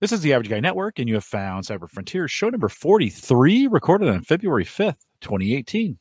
This is the Average Guy Network, and you have found Cyber Frontiers show number 43, recorded on February 5th, 2018.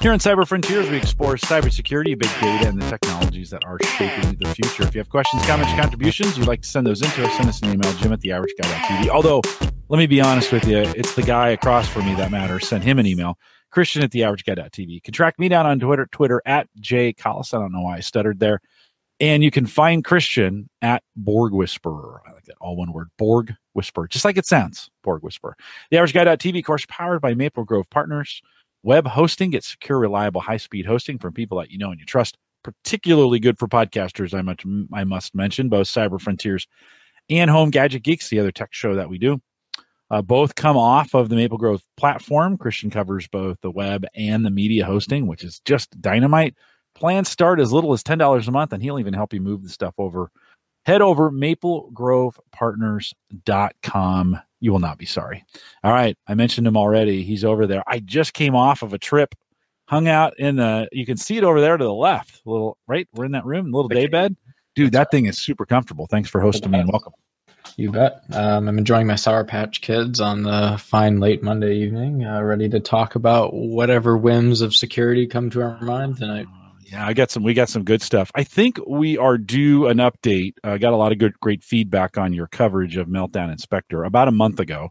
Here on Cyber Frontiers, we explore cybersecurity, big data, and the technologies that are shaping the future. If you have questions, comments, contributions, you'd like to send those into us, send us an email, jim at theaverageguy.tv. Although, let me be honest with you, it's the guy across from me that matters. Send him an email, christian at the average theaverageguy.tv. You can track me down on Twitter, Twitter at jcollison. I don't know why I stuttered there. And you can find Christian at Borg Whisperer. I like that, all one word, Borg Whisperer, just like it sounds, Borg Whisperer. The TheAverageGuy.tv, of course, powered by Maple Grove Partners. Web hosting, get secure, reliable, high speed hosting from people that you know and you trust. Particularly good for podcasters, I, much, I must mention, both Cyber Frontiers and Home Gadget Geeks, the other tech show that we do. Uh, both come off of the Maple Grove platform. Christian covers both the web and the media hosting, which is just dynamite. Plans start as little as $10 a month, and he'll even help you move the stuff over. Head over maplegrovepartners.com you will not be sorry. All right. I mentioned him already. He's over there. I just came off of a trip, hung out in the, you can see it over there to the left, little, right? We're in that room, little day bed. Dude, that thing is super comfortable. Thanks for hosting me and welcome. You bet. Um, I'm enjoying my Sour Patch Kids on the fine late Monday evening, uh, ready to talk about whatever whims of security come to our mind tonight. Yeah, I got some. We got some good stuff. I think we are due an update. I uh, got a lot of good, great feedback on your coverage of Meltdown and Spectre about a month ago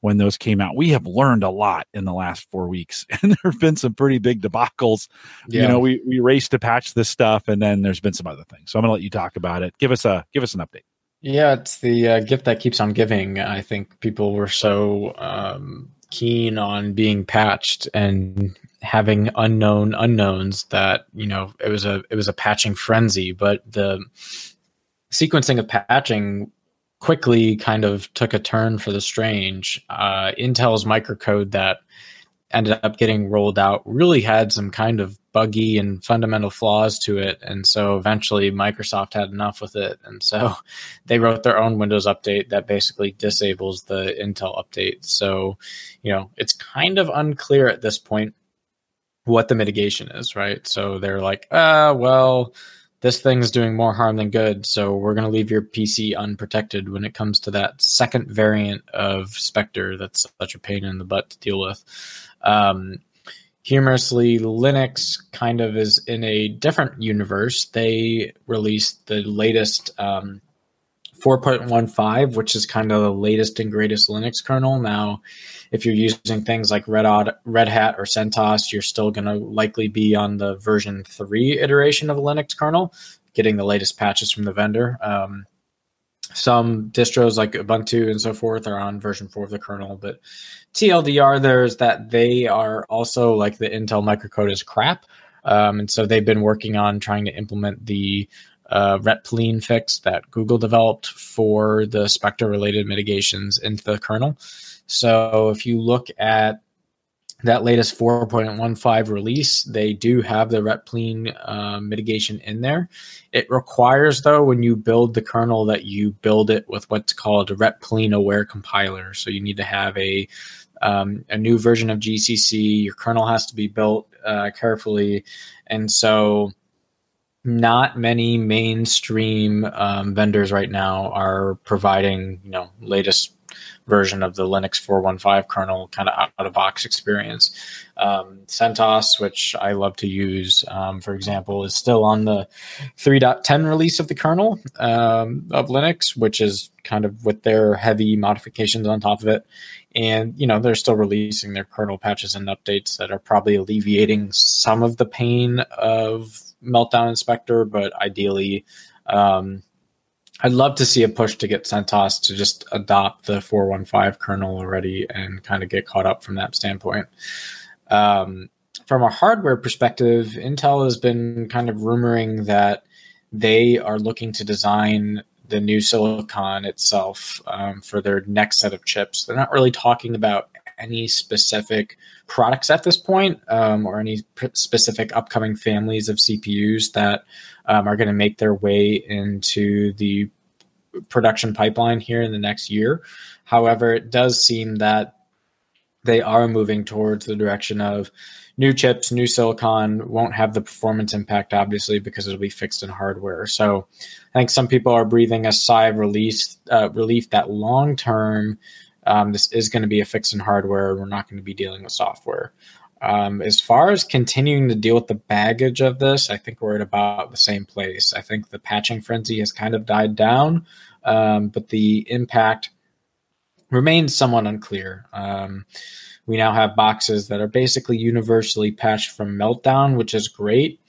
when those came out. We have learned a lot in the last four weeks, and there have been some pretty big debacles. Yeah. You know, we we raced to patch this stuff, and then there's been some other things. So I'm going to let you talk about it. Give us a give us an update. Yeah, it's the uh, gift that keeps on giving. I think people were so um, keen on being patched and having unknown unknowns that you know it was a it was a patching frenzy but the sequencing of patching quickly kind of took a turn for the strange uh, intel's microcode that ended up getting rolled out really had some kind of buggy and fundamental flaws to it and so eventually microsoft had enough with it and so they wrote their own windows update that basically disables the intel update so you know it's kind of unclear at this point what the mitigation is, right? So they're like, ah, well, this thing's doing more harm than good, so we're going to leave your PC unprotected when it comes to that second variant of Spectre that's such a pain in the butt to deal with. Um, humorously, Linux kind of is in a different universe. They released the latest um, 4.15, which is kind of the latest and greatest Linux kernel. Now, if you're using things like Red, Hat, Red Hat or CentOS, you're still going to likely be on the version 3 iteration of a Linux kernel, getting the latest patches from the vendor. Um, some distros like Ubuntu and so forth are on version 4 of the kernel, but TLDR there's that they are also like the Intel microcode is crap. Um, and so they've been working on trying to implement the uh, Retpoline fix that Google developed for the Spectre related mitigations into the kernel. So if you look at that latest 4.15 release, they do have the Retpoline uh, mitigation in there. It requires, though, when you build the kernel, that you build it with what's called a Retpoline aware compiler. So you need to have a um, a new version of GCC. Your kernel has to be built uh, carefully, and so not many mainstream um, vendors right now are providing you know latest version of the Linux 415 kernel kind of out of box experience. Um, CentOS, which I love to use, um, for example, is still on the 3.10 release of the kernel um, of Linux, which is kind of with their heavy modifications on top of it. And you know they're still releasing their kernel patches and updates that are probably alleviating some of the pain of Meltdown and Spectre, but ideally, um, I'd love to see a push to get CentOS to just adopt the 415 kernel already and kind of get caught up from that standpoint. Um, from a hardware perspective, Intel has been kind of rumoring that they are looking to design the new silicon itself um, for their next set of chips. They're not really talking about any specific products at this point um, or any pr- specific upcoming families of CPUs that um, are going to make their way into the production pipeline here in the next year. However, it does seem that they are moving towards the direction of new chips, new silicon won't have the performance impact, obviously, because it'll be fixed in hardware. So I think some people are breathing a sigh of release, uh, relief that long term, um, this is going to be a fix in hardware. We're not going to be dealing with software. Um, as far as continuing to deal with the baggage of this, I think we're at about the same place. I think the patching frenzy has kind of died down, um, but the impact remains somewhat unclear. Um, we now have boxes that are basically universally patched from Meltdown, which is great.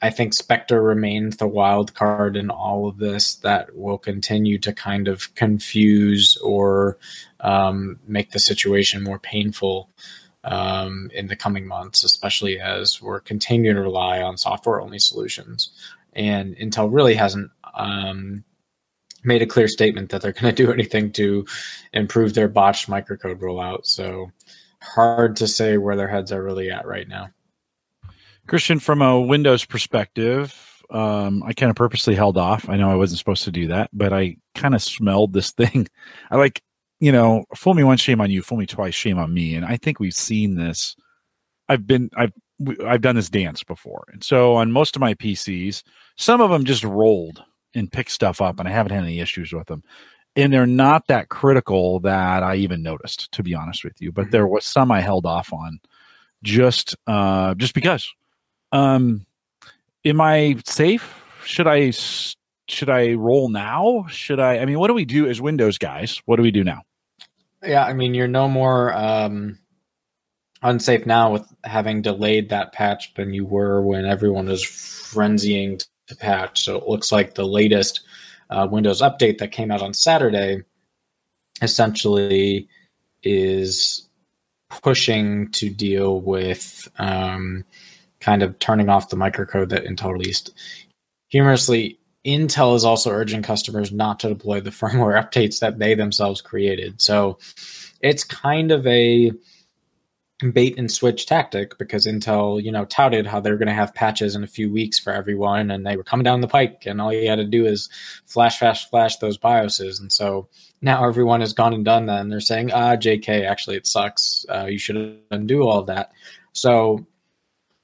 I think Spectre remains the wild card in all of this that will continue to kind of confuse or um, make the situation more painful um, in the coming months, especially as we're continuing to rely on software only solutions. And Intel really hasn't um, made a clear statement that they're going to do anything to improve their botched microcode rollout. So hard to say where their heads are really at right now. Christian, from a Windows perspective, um, I kind of purposely held off. I know I wasn't supposed to do that, but I kind of smelled this thing. I like, you know, fool me once, shame on you. Fool me twice, shame on me. And I think we've seen this. I've been, I've, I've done this dance before, and so on most of my PCs, some of them just rolled and picked stuff up, and I haven't had any issues with them. And they're not that critical that I even noticed, to be honest with you. But mm-hmm. there was some I held off on, just, uh, just because um, am I safe? Should I should I roll now? Should I? I mean, what do we do as Windows guys? What do we do now? Yeah, I mean, you're no more um, unsafe now with having delayed that patch than you were when everyone was frenzying to patch. So it looks like the latest uh, Windows update that came out on Saturday essentially is pushing to deal with um, kind of turning off the microcode that Intel released. Humorously, Intel is also urging customers not to deploy the firmware updates that they themselves created. So it's kind of a bait and switch tactic because Intel, you know, touted how they're going to have patches in a few weeks for everyone and they were coming down the pike and all you had to do is flash flash flash those BIOSes and so now everyone has gone and done that and they're saying ah JK actually it sucks uh, you should undo all that. So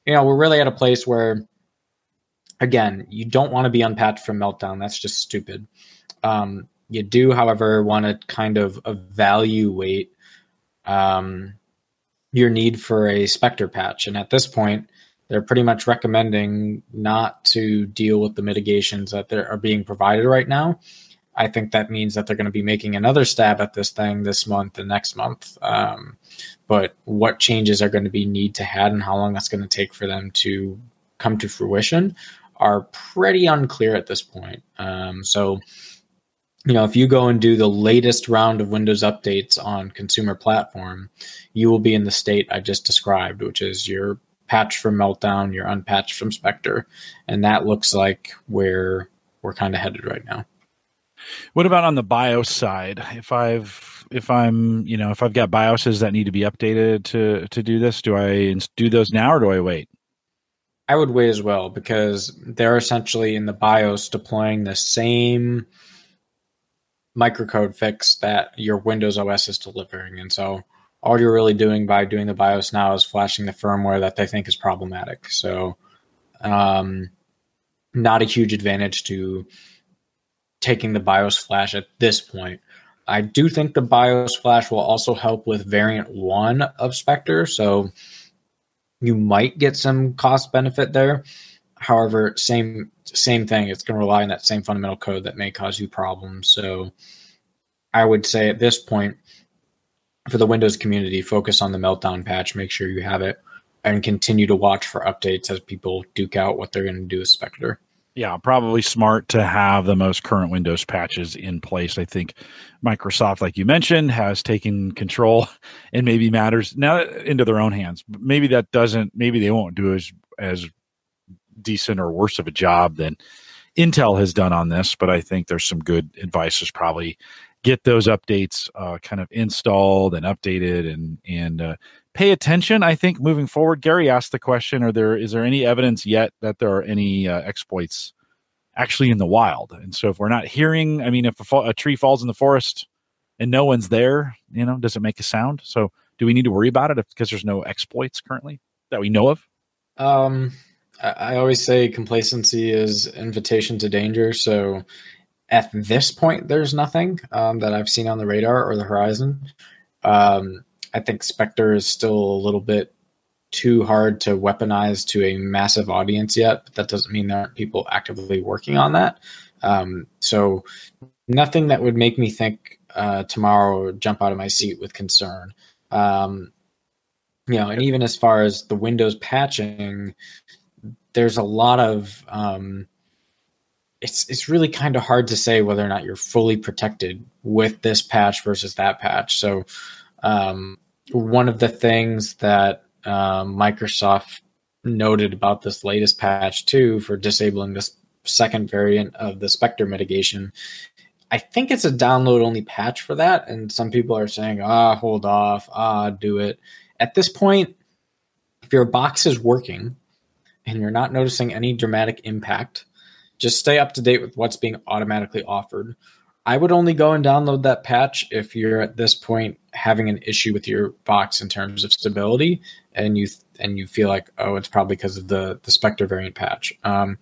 you know, we're really at a place where, again, you don't want to be unpatched from meltdown. That's just stupid. Um, you do, however, want to kind of evaluate um, your need for a Spectre patch. And at this point, they're pretty much recommending not to deal with the mitigations that are being provided right now. I think that means that they're going to be making another stab at this thing this month and next month. Um, but what changes are going to be need to had and how long that's going to take for them to come to fruition are pretty unclear at this point. Um, so, you know, if you go and do the latest round of Windows updates on consumer platform, you will be in the state I just described, which is you're patched from Meltdown, you're unpatched from Spectre, and that looks like where we're kind of headed right now. What about on the BIOS side? If I've if I'm you know if I've got BIOSes that need to be updated to to do this, do I do those now or do I wait? I would wait as well because they're essentially in the BIOS deploying the same microcode fix that your Windows OS is delivering, and so all you're really doing by doing the BIOS now is flashing the firmware that they think is problematic. So, um, not a huge advantage to taking the BIOS flash at this point. I do think the BIOS flash will also help with variant one of Spectre, so you might get some cost benefit there. However, same same thing. It's going to rely on that same fundamental code that may cause you problems. So, I would say at this point, for the Windows community, focus on the Meltdown patch. Make sure you have it, and continue to watch for updates as people duke out what they're going to do with Spectre yeah, probably smart to have the most current Windows patches in place. I think Microsoft, like you mentioned, has taken control and maybe matters now into their own hands. Maybe that doesn't. Maybe they won't do as as decent or worse of a job than Intel has done on this. But I think there's some good advice. Is probably get those updates uh, kind of installed and updated and and uh, pay attention. I think moving forward, Gary asked the question: Are there is there any evidence yet that there are any uh, exploits actually in the wild? And so, if we're not hearing, I mean, if a, a, tree falls in the forest and no one's there, you know, does it make a sound? So do we need to worry about it because there's no exploits currently that we know of? Um, I, I always say complacency is invitation to danger. So at this point, there's nothing um, that I've seen on the radar or the horizon. Um, I think Spectre is still a little bit too hard to weaponize to a massive audience yet, but that doesn't mean there aren't people actively working on that. Um, so nothing that would make me think uh, tomorrow jump out of my seat with concern. Um, you know, and even as far as the Windows patching, there's a lot of um, it's it's really kind of hard to say whether or not you're fully protected with this patch versus that patch. So um, one of the things that um, Microsoft noted about this latest patch too for disabling this second variant of the Spectre mitigation. I think it's a download only patch for that, and some people are saying, "Ah, hold off, ah, do it." At this point, if your box is working and you're not noticing any dramatic impact, just stay up to date with what's being automatically offered. I would only go and download that patch if you're at this point having an issue with your box in terms of stability, and you and you feel like oh, it's probably because of the the Spectre variant patch. Um,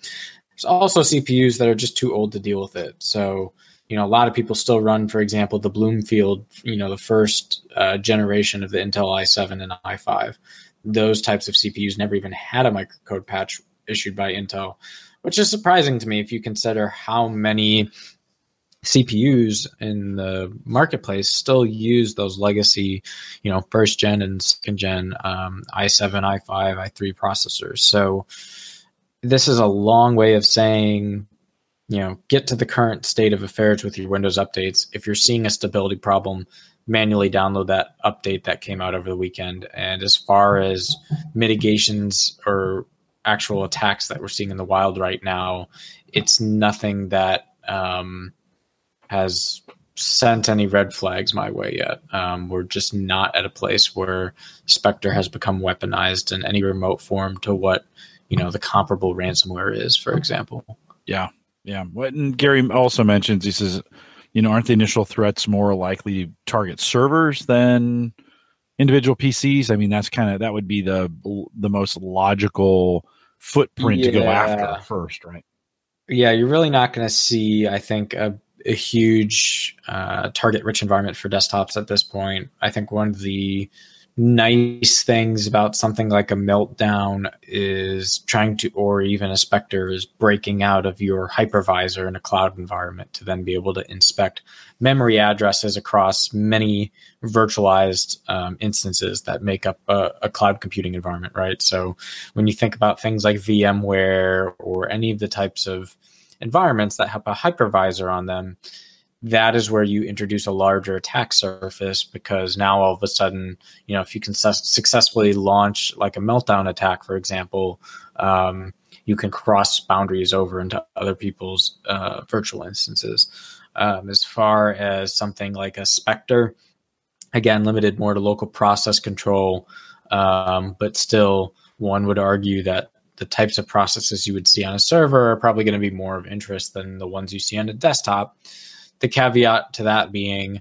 there's also CPUs that are just too old to deal with it. So you know, a lot of people still run, for example, the Bloomfield, you know, the first uh, generation of the Intel i7 and i5. Those types of CPUs never even had a microcode patch issued by Intel, which is surprising to me if you consider how many CPUs in the marketplace still use those legacy, you know, first gen and second gen um, i7, i5, i3 processors. So this is a long way of saying, you know, get to the current state of affairs with your Windows updates. If you're seeing a stability problem, manually download that update that came out over the weekend. And as far as mitigations or actual attacks that we're seeing in the wild right now, it's nothing that um, has sent any red flags my way yet. Um, we're just not at a place where Spectre has become weaponized in any remote form to what you know the comparable ransomware is, for example. Yeah, yeah. And Gary also mentions he says, you know, aren't the initial threats more likely to target servers than individual PCs? I mean, that's kind of that would be the the most logical footprint yeah. to go after first, right? Yeah, you're really not going to see, I think, a a huge uh, target rich environment for desktops at this point. I think one of the nice things about something like a meltdown is trying to, or even a Spectre, is breaking out of your hypervisor in a cloud environment to then be able to inspect memory addresses across many virtualized um, instances that make up a, a, cloud computing environment, right? So when you think about things like VMware or any of the types of environments that have a hypervisor on them, that is where you introduce a larger attack surface because now all of a sudden, you know, if you can su- successfully launch like a meltdown attack, for example, um, you can cross boundaries over into other people's uh, virtual instances. Um, as far as something like a Spectre, again, limited more to local process control, um, but still, one would argue that the types of processes you would see on a server are probably going to be more of interest than the ones you see on a desktop. The caveat to that being,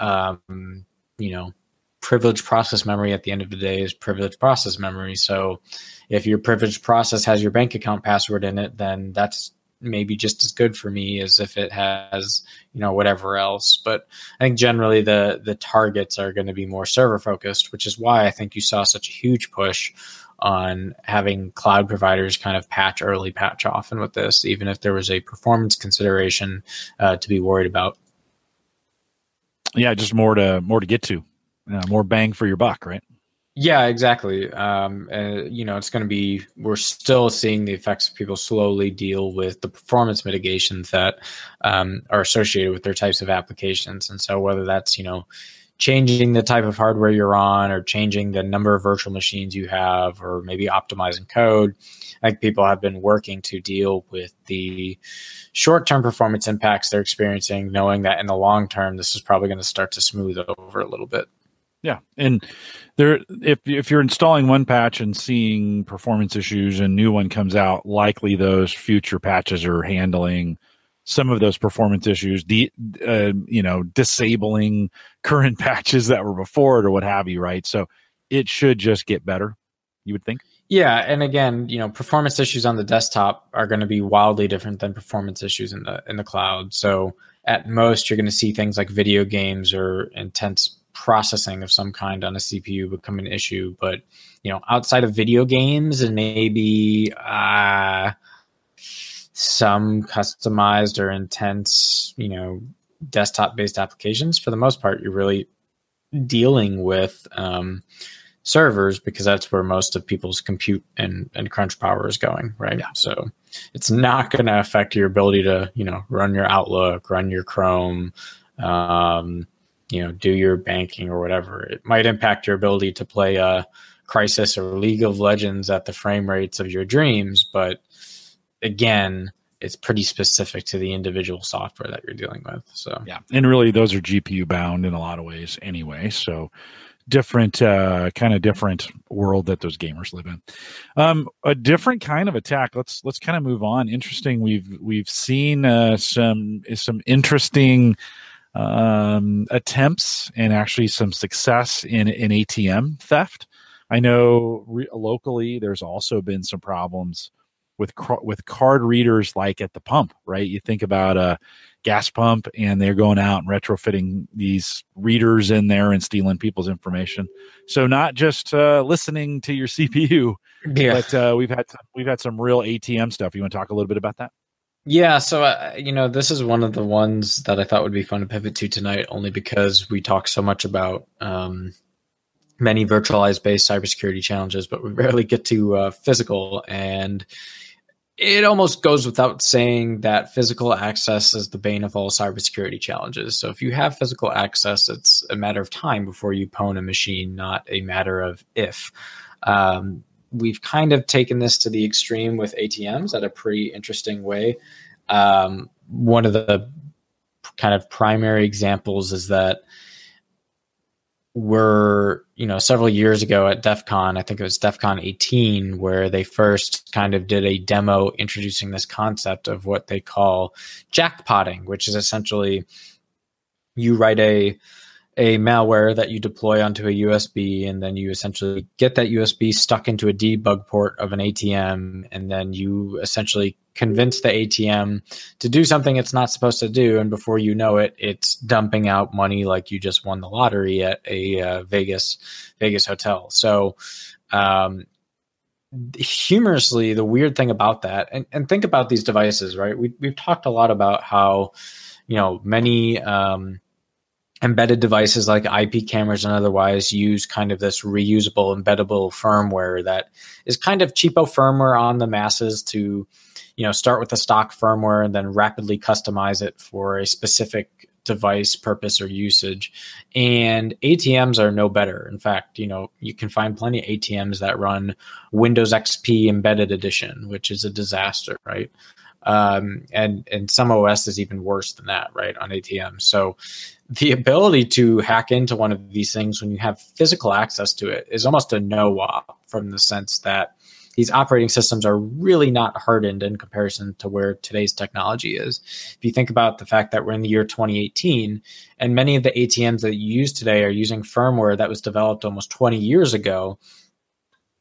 um, you know, privileged process memory at the end of the day is privileged process memory. So if your privileged process has your bank account password in it, then that's maybe just as good for me as if it has you know whatever else but i think generally the the targets are going to be more server focused which is why i think you saw such a huge push on having cloud providers kind of patch early, patch often with this, even if there was a performance consideration uh, to be worried about. Yeah, just more to more to get to, uh, more bang for your buck, right? Yeah, exactly. Um, uh, you know, it's going to be. We're still seeing the effects of people slowly deal with the performance mitigations that um, are associated with their types of applications, and so whether that's you know changing the type of hardware you're on or changing the number of virtual machines you have or maybe optimizing code. I think people have been working to deal with the short term performance impacts they're experiencing, knowing that in the long term, this is probably going to start to smooth over a little bit. Yeah, and there, if if you're installing one patch and seeing performance issues, and new one comes out, likely those future patches are handling some of those performance issues, the uh, you know disabling current patches that were before it or what have you, right? So it should just get better. You would think. Yeah, and again, you know, performance issues on the desktop are going to be wildly different than performance issues in the in the cloud. So at most, you're going to see things like video games or intense processing of some kind on a CPU become an issue. But you know, outside of video games and maybe uh, some customized or intense, you know, desktop based applications, for the most part, you're really dealing with um, servers because that's where most of people's compute and, and crunch power is going, right? Yeah. So it's not going to affect your ability to, you know, run your Outlook, run your Chrome, um, you know, do your banking or whatever. It might impact your ability to play a Crysis or League of Legends at the frame rates of your dreams, but again, it's pretty specific to the individual software that you're dealing with. So yeah, and really those are GPU bound in a lot of ways anyway. So different uh, kind of different world that those gamers live in. Um, a different kind of attack. Let's let's kind of move on. Interesting. We've we've seen uh, some some interesting um, attempts and actually some success in in ATM theft. I know re- locally there's also been some problems with with card readers like at the pump, right? You think about a gas pump and they're going out and retrofitting these readers in there and stealing people's information. So not just uh, listening to your CPU, yeah. but uh, we've had some, we've had some real ATM stuff. You want to talk a little bit about that? Yeah, so uh, you know, this is one of the ones that I thought would be fun to pivot to tonight, only because we talk so much about um, many virtualized based cybersecurity challenges, but we rarely get to uh, physical. And it almost goes without saying that physical access is the bane of all cybersecurity challenges. So if you have physical access, it's a matter of time before you pwn a machine, not a matter of if. Um, we've kind of taken this to the extreme with ATMs at a pretty interesting way. Um, one of the kind of primary examples is that were you know several years ago at DEF CON, I think it was DEF CON 18, where they first kind of did a demo introducing this concept of what they call jackpotting, which is essentially you write a a malware that you deploy onto a USB, and then you essentially get that USB stuck into a debug port of an ATM, and then you essentially convince the ATM to do something it's not supposed to do, and before you know it, it's dumping out money like you just won the lottery at a uh, Vegas Vegas hotel. So, um, humorously, the weird thing about that, and, and think about these devices, right? We we've talked a lot about how you know many um, embedded devices like IP cameras and otherwise use kind of this reusable, embeddable firmware that is kind of cheapo firmware on the masses to, you know, start with a stock firmware and then rapidly customize it for a specific device purpose or usage. And ATMs are no better. In fact, you know, you can find plenty of ATMs that run Windows XP embedded edition, which is a disaster, right? Um, and and some OS is even worse than that, right, on ATM. So the ability to hack into one of these things when you have physical access to it is almost a no-op from the sense that these operating systems are really not hardened in comparison to where today's technology is. If you think about the fact that we're in the year 2018 and many of the ATMs that you use today are using firmware that was developed almost 20 years ago,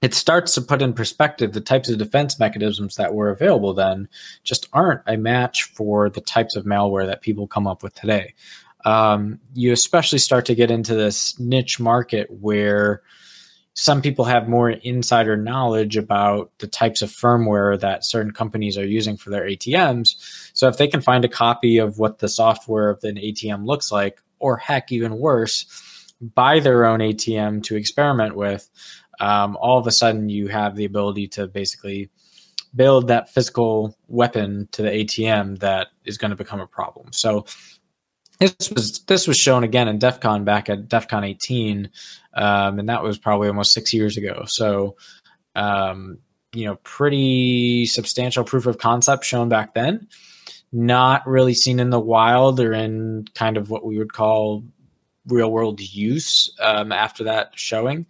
it starts to put in perspective the types of defense mechanisms that were available then just aren't a match for the types of malware that people come up with today. Um, you especially start to get into this niche market where some people have more insider knowledge about the types of firmware that certain companies are using for their ATMs. So if they can find a copy of what the software of an ATM looks like, or heck, even worse, buy their own ATM to experiment with, um, all of a sudden you have the ability to basically build that physical weapon to the ATM that is going to become a problem. So this was this was shown again in DEF CON back at DEF CON 18, um, and that was probably almost six years ago. So, um, you know, pretty substantial proof of concept shown back then. Not really seen in the wild or in kind of what we would call real world use um, after that showing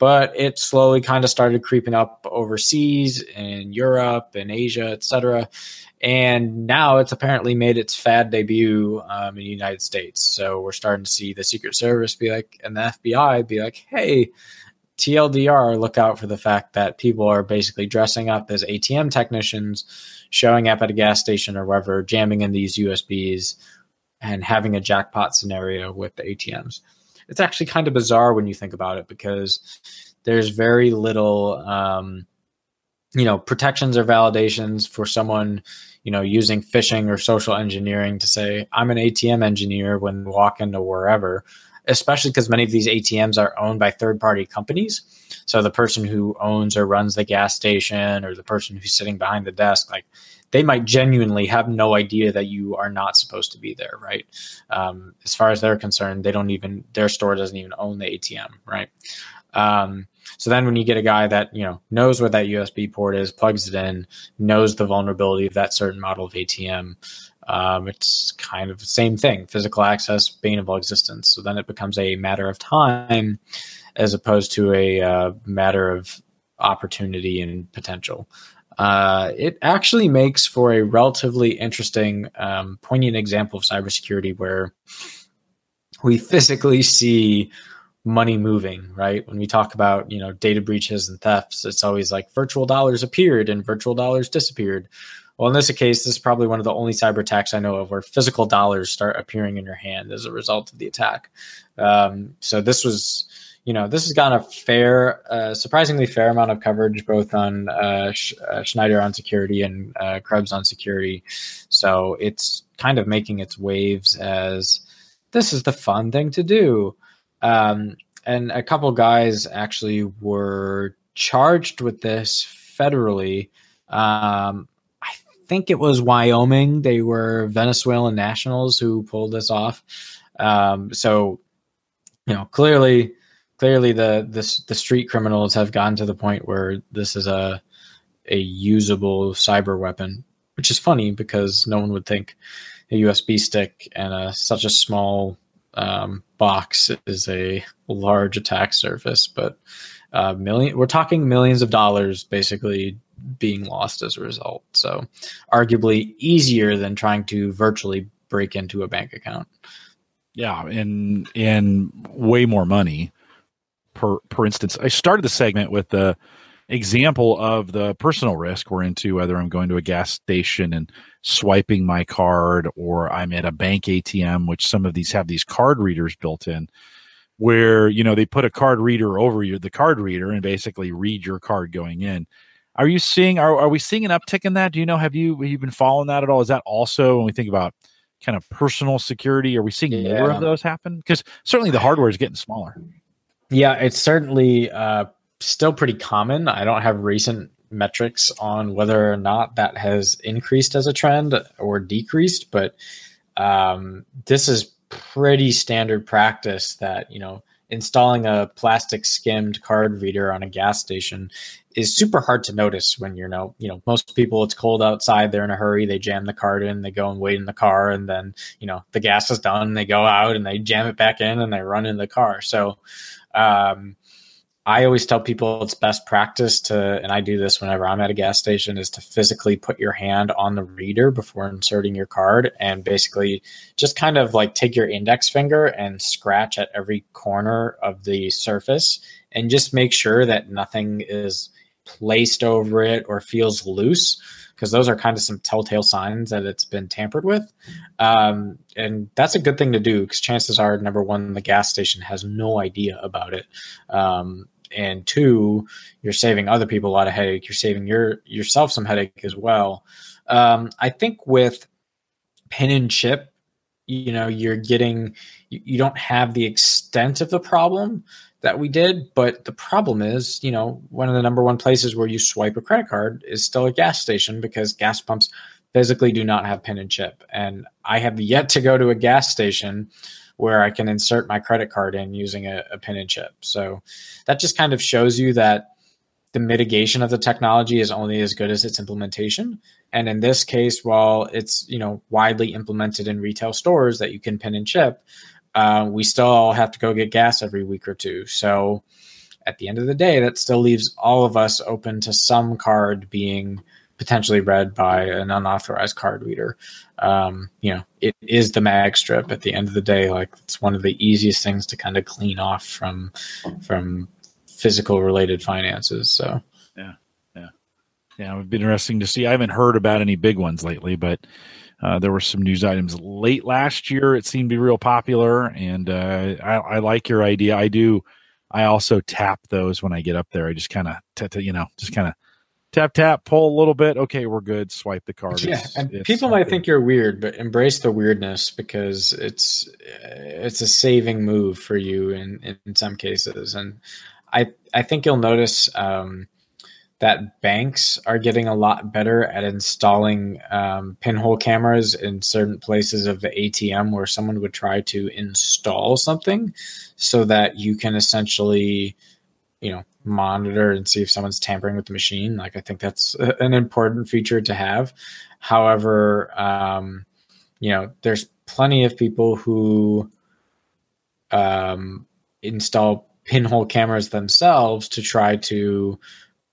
but it slowly kind of started creeping up overseas in Europe and Asia, etc. And now it's apparently made its fad debut um, in the United States. So we're starting to see the Secret Service be like, and the FBI be like, hey, TLDR, look out for the fact that people are basically dressing up as ATM technicians, showing up at a gas station or wherever, jamming in these USBs, and having a jackpot scenario with the ATMs. It's actually kind of bizarre when you think about it because there's very little, um, you know, protections or validations for someone you know, using phishing or social engineering to say, I'm an ATM engineer when walk into wherever, especially because many of these ATMs are owned by third party companies. So the person who owns or runs the gas station or the person who's sitting behind the desk, like they might genuinely have no idea that you are not supposed to be there, right? Um, as far as they're concerned, they don't even, their store doesn't even own the ATM, right? Um, so then when you get a guy that, you know, knows where that USB port is, plugs it in, knows the vulnerability of that certain model of ATM, um, it's kind of the same thing physical access, bane of all existence. So then it becomes a matter of time as opposed to a uh, matter of opportunity and potential. Uh, it actually makes for a relatively interesting, um, poignant example of cybersecurity where we physically see money moving, right? When we talk about, you know, data breaches and thefts, it's always like virtual dollars appeared and virtual dollars disappeared. Well, in this case, this is probably one of the only cyber attacks I know of where physical dollars start appearing in your hand as a result of the attack. Um, so this was, you know, this has gotten a fair, uh, surprisingly fair amount of coverage both on uh, Sch- uh, Schneier on security and uh, Krebs on security. So it's kind of making its waves as this is the fun thing to do. Um, and a couple guys actually were charged with this federally. Um, I think it was Wyoming. They were Venezuelan nationals who pulled this off. Um, so, you know, clearly, clearly the, the the street criminals have gotten to the point where this is a a usable cyber weapon, which is funny because no one would think a USB stick and a, such a small um, box is a large attack surface, but uh, million we're talking millions of dollars basically being lost as a result. So, arguably easier than trying to virtually break into a bank account. Yeah, and and way more money per per instance. I started the segment with the example of the personal risk we're into, whether I'm going to a gas station and swiping my card or I'm at a bank ATM, which some of these have these card readers built in where, you know, they put a card reader over your, the card reader and basically read your card going in. Are you seeing, are, are we seeing an uptick in that? Do you know, have you, have you been following that at all? Is that also when we think about kind of personal security, are we seeing yeah. more of those happen? Because certainly the hardware is getting smaller. Yeah, it's certainly uh, still pretty common. I don't have recent metrics on whether or not that has increased as a trend or decreased, but um, this is pretty standard practice that you know installing a plastic skimmed card reader on a gas station is super hard to notice when you're know you know most people it's cold outside they're in a hurry they jam the card in they go and wait in the car and then you know the gas is done they go out and they jam it back in and they run in the car so um, I always tell people it's best practice to, and I do this whenever I'm at a gas station, is to physically put your hand on the reader before inserting your card and basically just kind of like take your index finger and scratch at every corner of the surface and just make sure that nothing is placed over it or feels loose because those are kind of some telltale signs that it's been tampered with. Um, and that's a good thing to do because chances are, number one, the gas station has no idea about it. Um, and two, you're saving other people a lot of headache. You're saving your yourself some headache as well. Um, I think with pin and chip, you know, you're getting you, you don't have the extent of the problem that we did. But the problem is, you know, one of the number one places where you swipe a credit card is still a gas station because gas pumps physically do not have pin and chip. And I have yet to go to a gas station where I can insert my credit card in using a, a pin and chip. So that just kind of shows you that the mitigation of the technology is only as good as its implementation. And in this case, while it's you know widely implemented in retail stores that you can pin and chip, uh, we still all have to go get gas every week or two. So at the end of the day, that still leaves all of us open to some card being potentially read by an unauthorized card reader. Um, you know, it is the mag strip at the end of the day. Like it's one of the easiest things to kind of clean off from from physical related finances. So yeah, yeah, yeah. It would be interesting to see. I haven't heard about any big ones lately, but uh, there were some news items late last year. It seemed to be real popular, and uh, I, I, like your idea. I do. I also tap those when I get up there. I just kind of, t- t- you know, just kind of tap tap, pull a little bit. Okay, we're good. Swipe the card. Yeah, it's, and it's people might think you're weird, but embrace the weirdness because it's it's a saving move for you in in some cases. And I I think you'll notice. Um, that banks are getting a lot better at installing um, pinhole cameras in certain places of the ATM where someone would try to install something so that you can essentially, you know, monitor and see if someone's tampering with the machine. Like, I think that's an important feature to have. However, um, you know, there's plenty of people who um, install pinhole cameras themselves to try to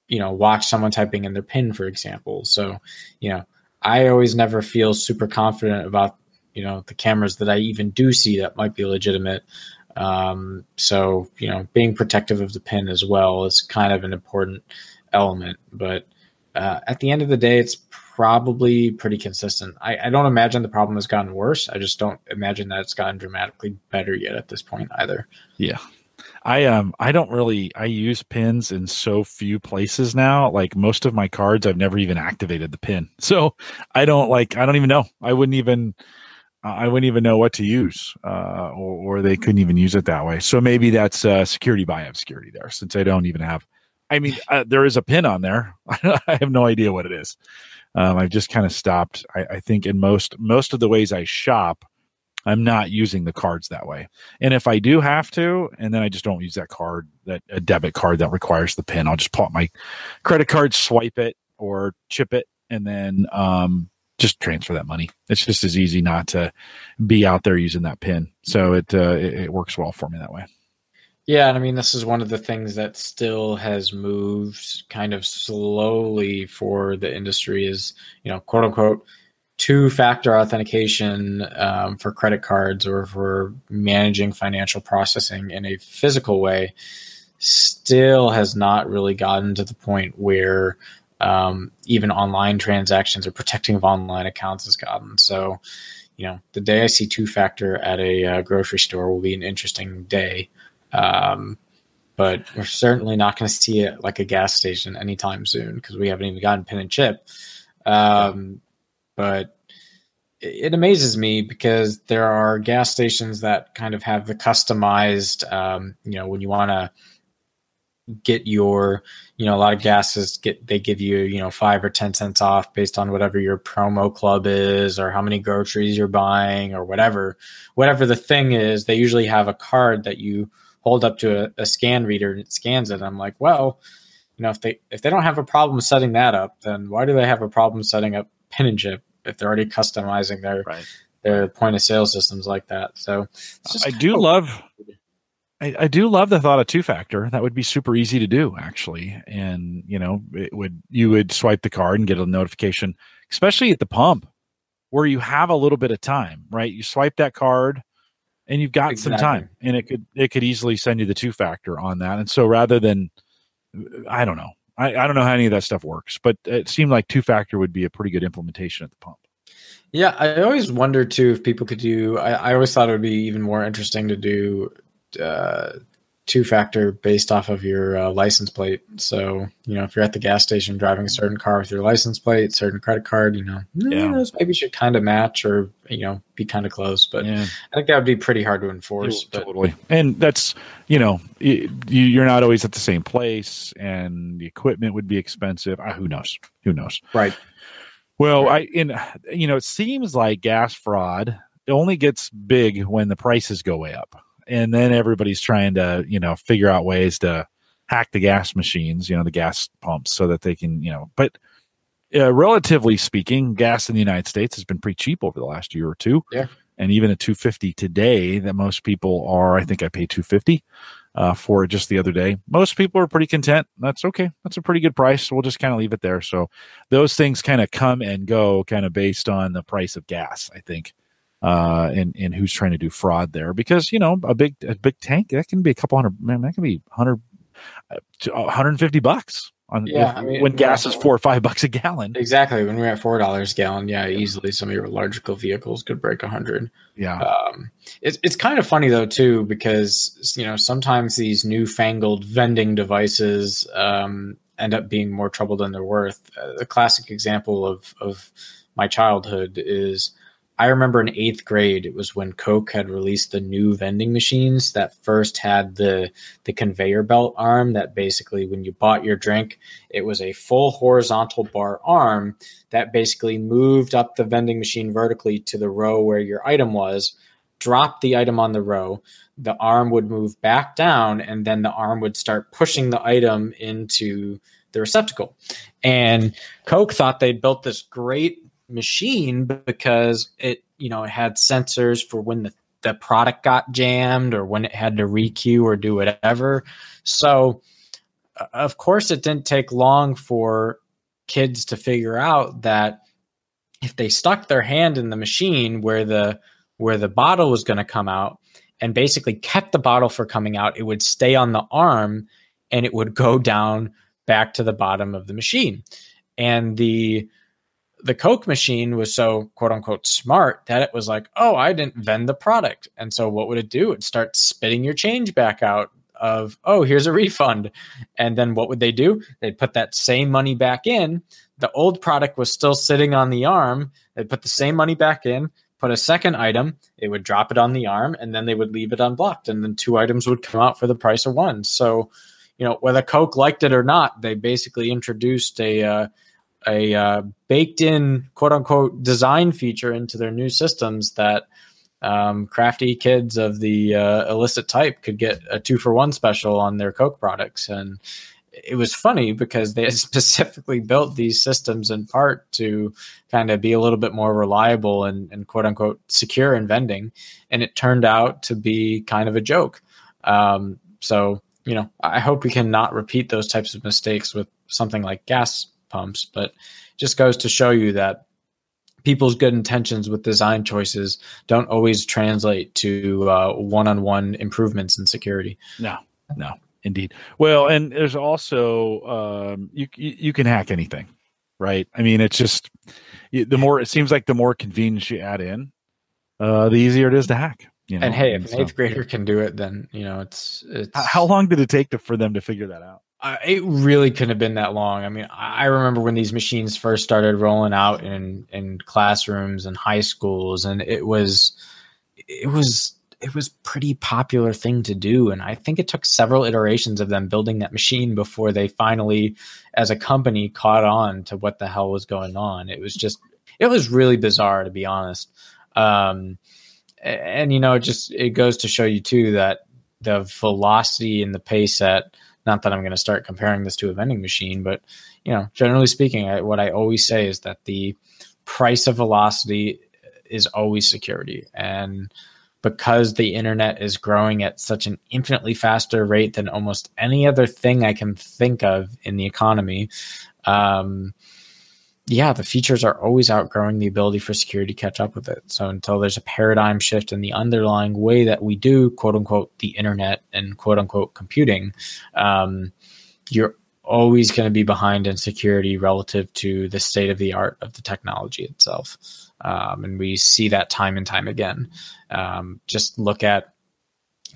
you know watch someone typing in their pin for example so you know i always never feel super confident about you know the cameras that i even do see that might be legitimate um, so you know being protective of the pin as well is kind of an important element but uh, at the end of the day it's probably pretty consistent. I, I don't imagine the problem has gotten worse. I just don't imagine that it's gotten dramatically better yet at this point either. Yeah. I um I don't really I use pins in so few places now. Like most of my cards, I've never even activated the pin, so I don't like I don't even know. I wouldn't even I wouldn't even know what to use, uh, or, or they couldn't even use it that way. So maybe that's uh, security by obscurity there, since I don't even have. I mean, uh, there is a pin on there. I have no idea what it is. Um, I've just kind of stopped. I, I think in most most of the ways I shop, I'm not using the cards that way. And if I do have to, and then I just don't use that card, that a debit card that requires the pin, I'll just pull my credit card, swipe it or chip it, and then um, just transfer that money. It's just as easy not to be out there using that pin. So it, uh, it, it works well for me that way. Yeah, and I mean this is one of the things that still has moved kind of slowly for the industry is, you know, quote unquote two factor authentication um, for credit cards or for managing financial processing in a physical way still has not really gotten to the point where um, even online transactions or protecting of online accounts has gotten. So, you know, the day I see two factor at a uh, grocery store will be an interesting day. Um, but we're certainly not going to see it like a gas station anytime soon because we haven't even gotten pin and chip. Um, but it amazes me because there are gas stations that kind of have the customized, um, you know, when you want to get your, you know, a lot of gases get they give you, you know, five or ten cents off based on whatever your promo club is or how many groceries you're buying or whatever, whatever the thing is. They usually have a card that you hold up to a, a scan reader and it scans it. I'm like, well, you know, if they if they don't have a problem setting that up, then why do they have a problem setting up pin and chip if they're already customizing their right. their point of sale systems like that? So I do of- love. I, I, do love the thought of two factor. That would be super easy to do, actually. And you know, it would you would swipe the card and get a notification, especially at the pump, where you have a little bit of time, right? You swipe that card, and you've got exactly. some time, and it could it could easily send you the two factor on that. And so rather than, I don't know, I, I don't know how any of that stuff works, but it seemed like two factor would be a pretty good implementation at the pump. Yeah, I always wonder too if people could do. I, I always thought it would be even more interesting to do uh, two factor based off of your uh, license plate. So you know, if you're at the gas station driving a certain car with your license plate, certain credit card, you know, yeah. those maybe should kind of match or you know be kind of close. But yeah. I think that would be pretty hard to enforce. But. Totally, and that's you know it, you're not always at the same place, and the equipment would be expensive. Uh, who knows? Who knows? Right. Well, right. I in you know it seems like gas fraud only gets big when the prices go way up and then everybody's trying to you know figure out ways to hack the gas machines, you know, the gas pumps, so that they can you know. But uh, relatively speaking, gas in the United States has been pretty cheap over the last year or two. Yeah. And even at 250 today, that most people are, I think I pay 250. uh, for it just the other day. Most people are pretty content. That's okay. That's a pretty good price. We'll just kind of leave it there. So those things kind of come and go, kind of based on the price of gas. I think uh, and and who's trying to do fraud there because you know a big a big tank that can be a couple hundred man that can be 100 150 bucks on yeah, if, I mean, when gas is four or five bucks a gallon. Exactly. When we're at four dollars a gallon, yeah, easily some of your electrical vehicles could break a hundred. Yeah. Um, it's it's kind of funny though too because you know sometimes these newfangled vending devices um, end up being more trouble than they're worth. Uh, the classic example of of my childhood is I remember in eighth grade, it was when Coke had released the new vending machines that first had the the conveyor belt arm. That basically, when you bought your drink, it was a full horizontal bar arm that basically moved up the vending machine vertically to the row where your item was, dropped the item on the row. The arm would move back down, and then the arm would start pushing the item into the receptacle. And Coke thought they'd built this great machine because it you know it had sensors for when the, the product got jammed or when it had to requeue or do whatever. So uh, of course it didn't take long for kids to figure out that if they stuck their hand in the machine where the where the bottle was going to come out and basically kept the bottle for coming out it would stay on the arm and it would go down back to the bottom of the machine. And the the Coke machine was so quote unquote smart that it was like, oh, I didn't vend the product. And so what would it do? It'd start spitting your change back out of, oh, here's a refund. And then what would they do? They'd put that same money back in. The old product was still sitting on the arm. They'd put the same money back in, put a second item, they would drop it on the arm, and then they would leave it unblocked. And then two items would come out for the price of one. So, you know, whether Coke liked it or not, they basically introduced a, uh, a uh, baked in quote unquote design feature into their new systems that um, crafty kids of the uh, illicit type could get a two for one special on their Coke products. And it was funny because they had specifically built these systems in part to kind of be a little bit more reliable and, and quote unquote secure in vending. And it turned out to be kind of a joke. Um, so, you know, I hope we can not repeat those types of mistakes with something like gas pumps, but just goes to show you that people's good intentions with design choices don't always translate to uh, one-on-one improvements in security. No, no, indeed. Well, and there's also um, you you can hack anything, right? I mean, it's just the more it seems like the more convenience you add in, uh, the easier it is to hack. You know? And hey, if an so, eighth grader can do it, then you know it's it's. How long did it take to, for them to figure that out? Uh, it really couldn't have been that long. I mean, I remember when these machines first started rolling out in in classrooms and high schools, and it was it was it was pretty popular thing to do. And I think it took several iterations of them building that machine before they finally, as a company, caught on to what the hell was going on. It was just it was really bizarre to be honest. Um, and, you know, it just it goes to show you too that the velocity and the pace at not that I'm going to start comparing this to a vending machine, but you know, generally speaking, I, what I always say is that the price of velocity is always security, and because the internet is growing at such an infinitely faster rate than almost any other thing I can think of in the economy, um, yeah, the features are always outgrowing the ability for security to catch up with it. So until there's a paradigm shift in the underlying way that we do, quote unquote, the internet and quote unquote computing, um, you're always going to be behind in security relative to the state of the art of the technology itself. Um, and we see that time and time again. Um, just look at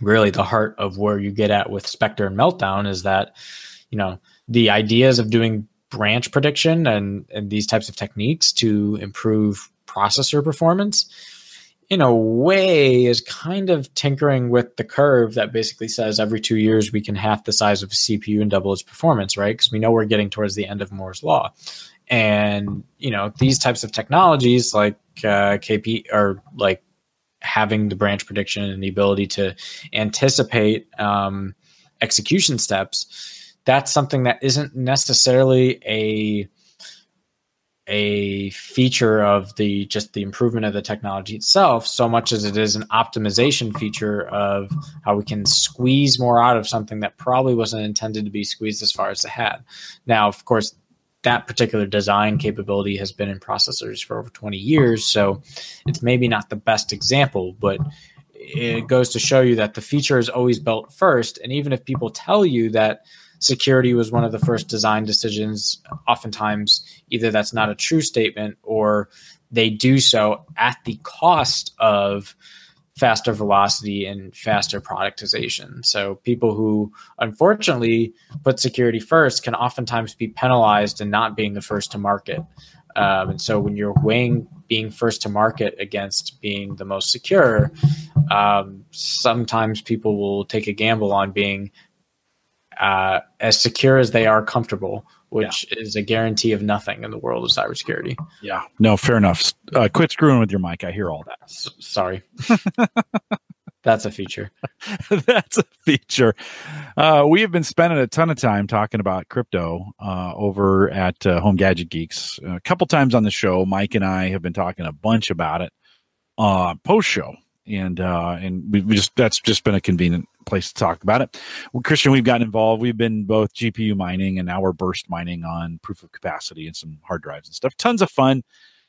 really the heart of where you get at with Spectre and Meltdown is that, you know, the ideas of doing branch prediction and, and these types of techniques to improve processor performance in a way is kind of tinkering with the curve that basically says every two years we can half the size of a CPU and double its performance, right? Because we know we're getting towards the end of Moore's law. And, you know, these types of technologies like uh, KP or like having the branch prediction and the ability to anticipate um, execution steps that's something that isn't necessarily a a feature of the just the improvement of the technology itself so much as it is an optimization feature of how we can squeeze more out of something that probably wasn't intended to be squeezed as far as it had. Now of course that particular design capability has been in processors for over 20 years so it's maybe not the best example but it goes to show you that the feature is always built first and even if people tell you that security was one of the first design decisions. Oftentimes, either that's not a true statement or they do so at the cost of faster velocity and faster productization. So people who unfortunately put security first can oftentimes be penalized in not being the first to market. Um, and so when you're weighing being first to market against being the most secure, um, sometimes people will take a gamble on being uh, as secure as they are comfortable, which yeah. is a guarantee of nothing in the world of cybersecurity. Yeah, no, fair enough. Uh, quit screwing with your mic. I hear all that. S- sorry. That's a feature. That's a feature. Uh, we have been spending a ton of time talking about crypto uh, over at uh, Home Gadget Geeks. A couple times on the show, Mike and I have been talking a bunch about it uh, post show and uh, and we just that's just been a convenient place to talk about it. Well, Christian, we've gotten involved. We've been both GPU mining and now we're burst mining on proof of capacity and some hard drives and stuff. Tons of fun.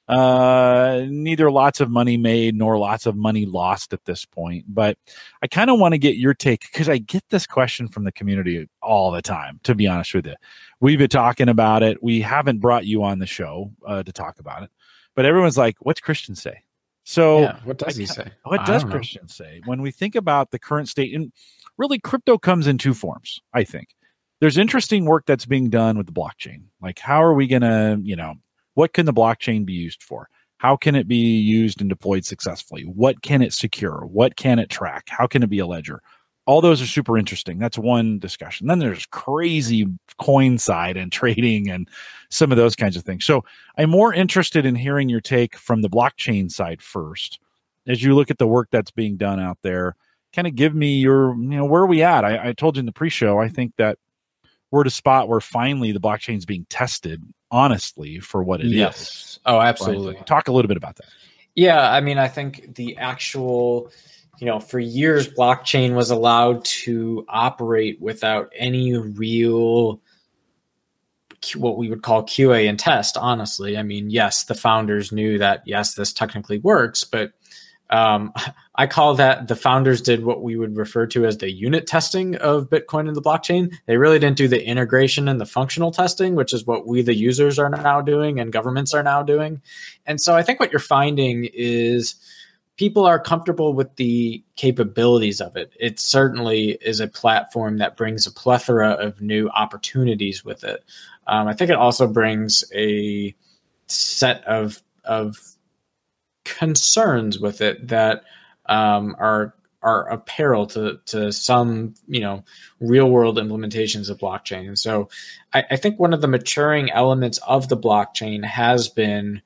Uh, neither lots of money made nor lots of money lost at this point. But I kind of want to get your take because I get this question from the community all the time. To be honest with you, we've been talking about it. We haven't brought you on the show uh, to talk about it, but everyone's like, "What's Christian say?" So, yeah, what does he say? What does Christian say when we think about the current state? And really, crypto comes in two forms. I think there's interesting work that's being done with the blockchain. Like, how are we going to, you know, what can the blockchain be used for? How can it be used and deployed successfully? What can it secure? What can it track? How can it be a ledger? All those are super interesting. That's one discussion. Then there's crazy coin side and trading and some of those kinds of things. So I'm more interested in hearing your take from the blockchain side first. As you look at the work that's being done out there, kind of give me your, you know, where are we at? I, I told you in the pre-show, I think that we're at a spot where finally the blockchain is being tested honestly for what it yes. is. Oh, absolutely. Talk a little bit about that. Yeah, I mean, I think the actual you know, for years, blockchain was allowed to operate without any real what we would call QA and test. Honestly, I mean, yes, the founders knew that yes, this technically works, but um, I call that the founders did what we would refer to as the unit testing of Bitcoin and the blockchain. They really didn't do the integration and the functional testing, which is what we, the users, are now doing and governments are now doing. And so I think what you're finding is people are comfortable with the capabilities of it. It certainly is a platform that brings a plethora of new opportunities with it. Um, I think it also brings a set of of concerns with it that um, are are a peril to to some you know real world implementations of blockchain. And so I, I think one of the maturing elements of the blockchain has been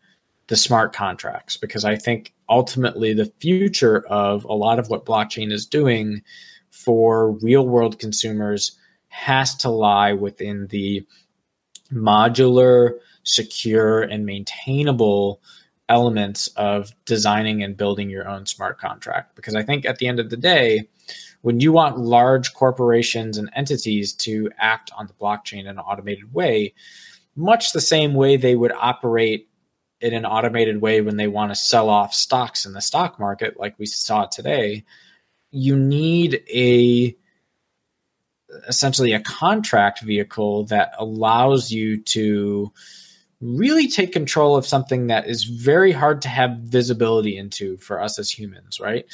the smart contracts because I think ultimately the future of a lot of what blockchain is doing for real world consumers has to lie within the modular, secure, and maintainable elements of designing and building your own smart contract. Because I think at the end of the day, when you want large corporations and entities to act on the blockchain in an automated way, much the same way they would operate in an automated way when they want to sell off stocks in the stock market, like we saw today, you need a essentially a contract vehicle that allows you to really take control of something that is very hard to have visibility into for us as humans, right?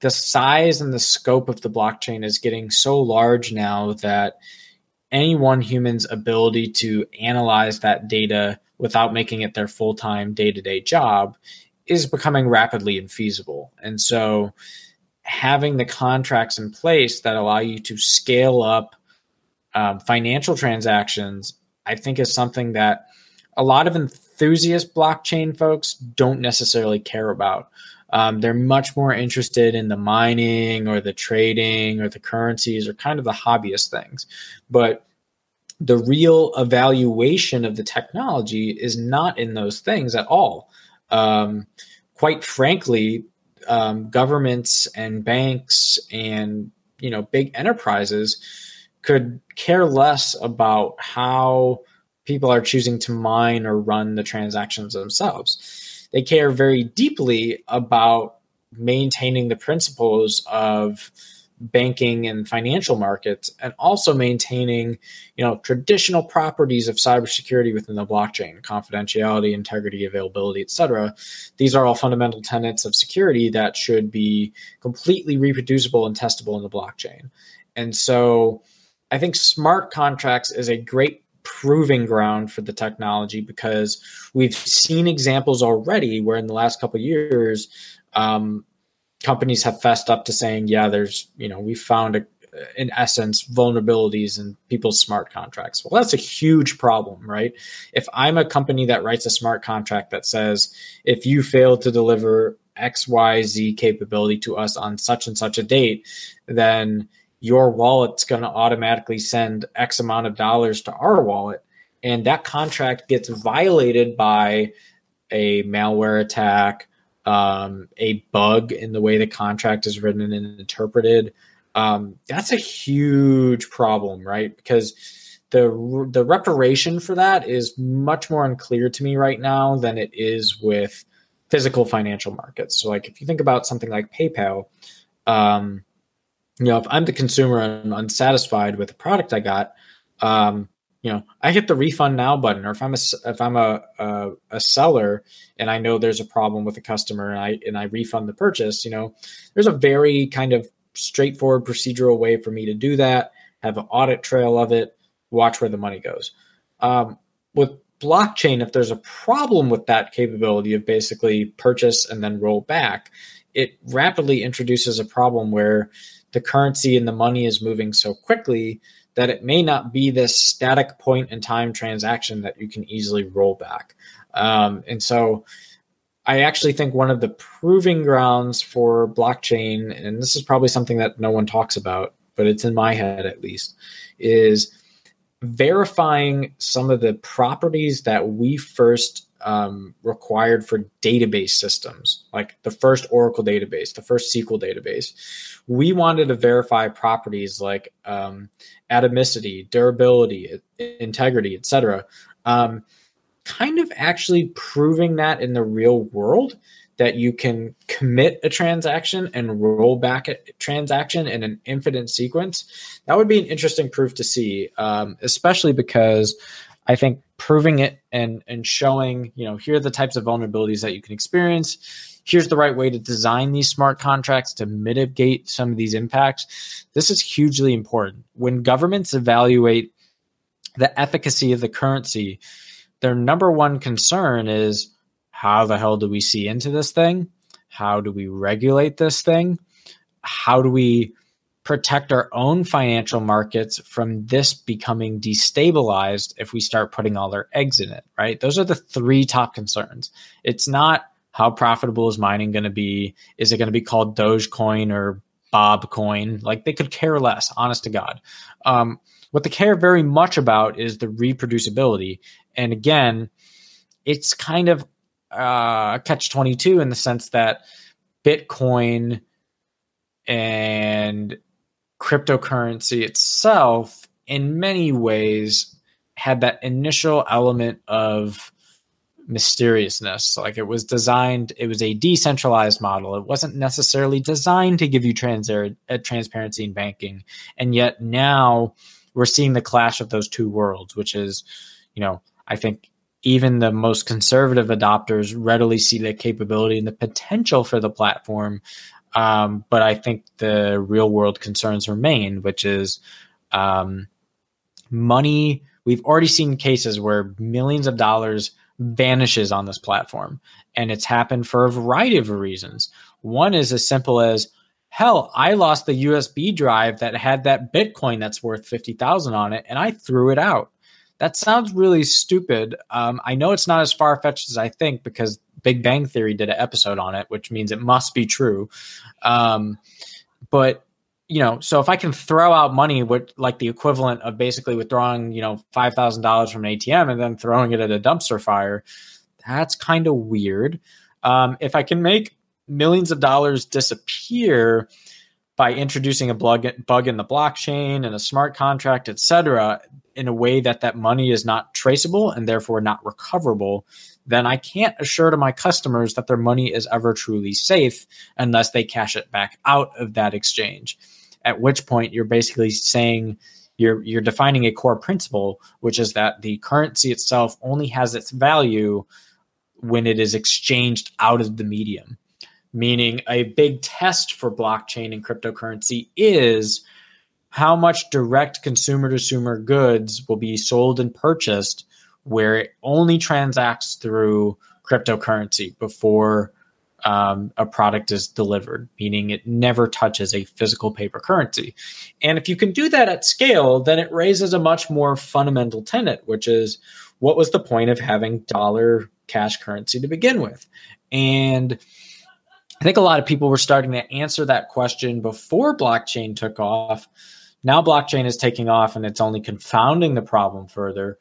The size and the scope of the blockchain is getting so large now that any one human's ability to analyze that data without making it their full time day to day job is becoming rapidly infeasible. And so having the contracts in place that allow you to scale up um, financial transactions, I think is something that a lot of enthusiast blockchain folks don't necessarily care about. Um, they're much more interested in the mining or the trading or the currencies or kind of the hobbyist things. But the real evaluation of the technology is not in those things at all. Um, quite frankly, um, governments and banks and you know big enterprises could care less about how people are choosing to mine or run the transactions themselves. They care very deeply about maintaining the principles of banking and financial markets and also maintaining you know traditional properties of cybersecurity within the blockchain confidentiality integrity availability etc these are all fundamental tenets of security that should be completely reproducible and testable in the blockchain. And so i think smart contracts is a great proving ground for the technology because we've seen examples already where in the last couple years um, companies have fessed up to saying, yeah, there's, you know, we found a, in essence vulnerabilities in people's smart contracts. Well, that's a huge problem, right? If I'm a company that writes a smart contract that says if you fail to deliver XYZ capability to us on such and such a date, then your wallet's going to automatically send X amount of dollars to our wallet. And that contract gets violated by a malware attack, um, a bug in the way the contract is written and interpreted, um, that's a huge problem, right? Because the the reparation for that is much more unclear to me right now than it is with physical financial markets. So, like if you think about something like PayPal, um, you know, if I'm the consumer and unsatisfied with the product I got, um, you know i hit the refund now button or if i'm a if i'm a, a, a seller and i know there's a problem with a customer and i and i refund the purchase you know there's a very kind of straightforward procedural way for me to do that have an audit trail of it watch where the money goes. Um, with blockchain if there's a problem with that capability of basically purchase and then roll back it rapidly introduces a problem where the currency and the money is moving so quickly that it may not be this static point in time transaction that you can easily roll back. Um, and so I actually think one of the proving grounds for blockchain, and this is probably something that no one talks about, but it's in my head at least, is verifying some of the properties that we first um, required for database systems, like the first Oracle database, the first SQL database. We wanted to verify properties like um, atomicity, durability, integrity, etc. Um, kind of actually proving that in the real world that you can commit a transaction and roll back a transaction in an infinite sequence. That would be an interesting proof to see, um, especially because I think proving it and and showing, you know, here are the types of vulnerabilities that you can experience. Here's the right way to design these smart contracts to mitigate some of these impacts. This is hugely important. When governments evaluate the efficacy of the currency, their number one concern is how the hell do we see into this thing? How do we regulate this thing? How do we protect our own financial markets from this becoming destabilized if we start putting all our eggs in it, right? Those are the three top concerns. It's not how profitable is mining going to be? Is it going to be called Dogecoin or Bob Coin? Like they could care less, honest to God. Um, what they care very much about is the reproducibility. And again, it's kind of uh, a catch 22 in the sense that Bitcoin and cryptocurrency itself, in many ways, had that initial element of mysteriousness. Like it was designed, it was a decentralized model. It wasn't necessarily designed to give you trans- uh, transparency in banking. And yet now we're seeing the clash of those two worlds, which is, you know, I think even the most conservative adopters readily see the capability and the potential for the platform um, but I think the real world concerns remain, which is um, money. We've already seen cases where millions of dollars vanishes on this platform, and it's happened for a variety of reasons. One is as simple as hell, I lost the USB drive that had that Bitcoin that's worth fifty thousand on it, and I threw it out. That sounds really stupid. Um, I know it's not as far fetched as I think because Big Bang Theory did an episode on it, which means it must be true. Um, but you know, so if I can throw out money with like the equivalent of basically withdrawing, you know, five thousand dollars from an ATM and then throwing it at a dumpster fire, that's kind of weird. Um, if I can make millions of dollars disappear by introducing a bug, bug in the blockchain and a smart contract, et cetera, in a way that that money is not traceable and therefore not recoverable, then I can't assure to my customers that their money is ever truly safe unless they cash it back out of that exchange. At which point you're basically saying you're you're defining a core principle, which is that the currency itself only has its value when it is exchanged out of the medium. Meaning a big test for blockchain and cryptocurrency is how much direct consumer to consumer goods will be sold and purchased where it only transacts through cryptocurrency before um, a product is delivered, meaning it never touches a physical paper currency. And if you can do that at scale, then it raises a much more fundamental tenet, which is what was the point of having dollar cash currency to begin with? And I think a lot of people were starting to answer that question before blockchain took off. Now blockchain is taking off and it's only confounding the problem further.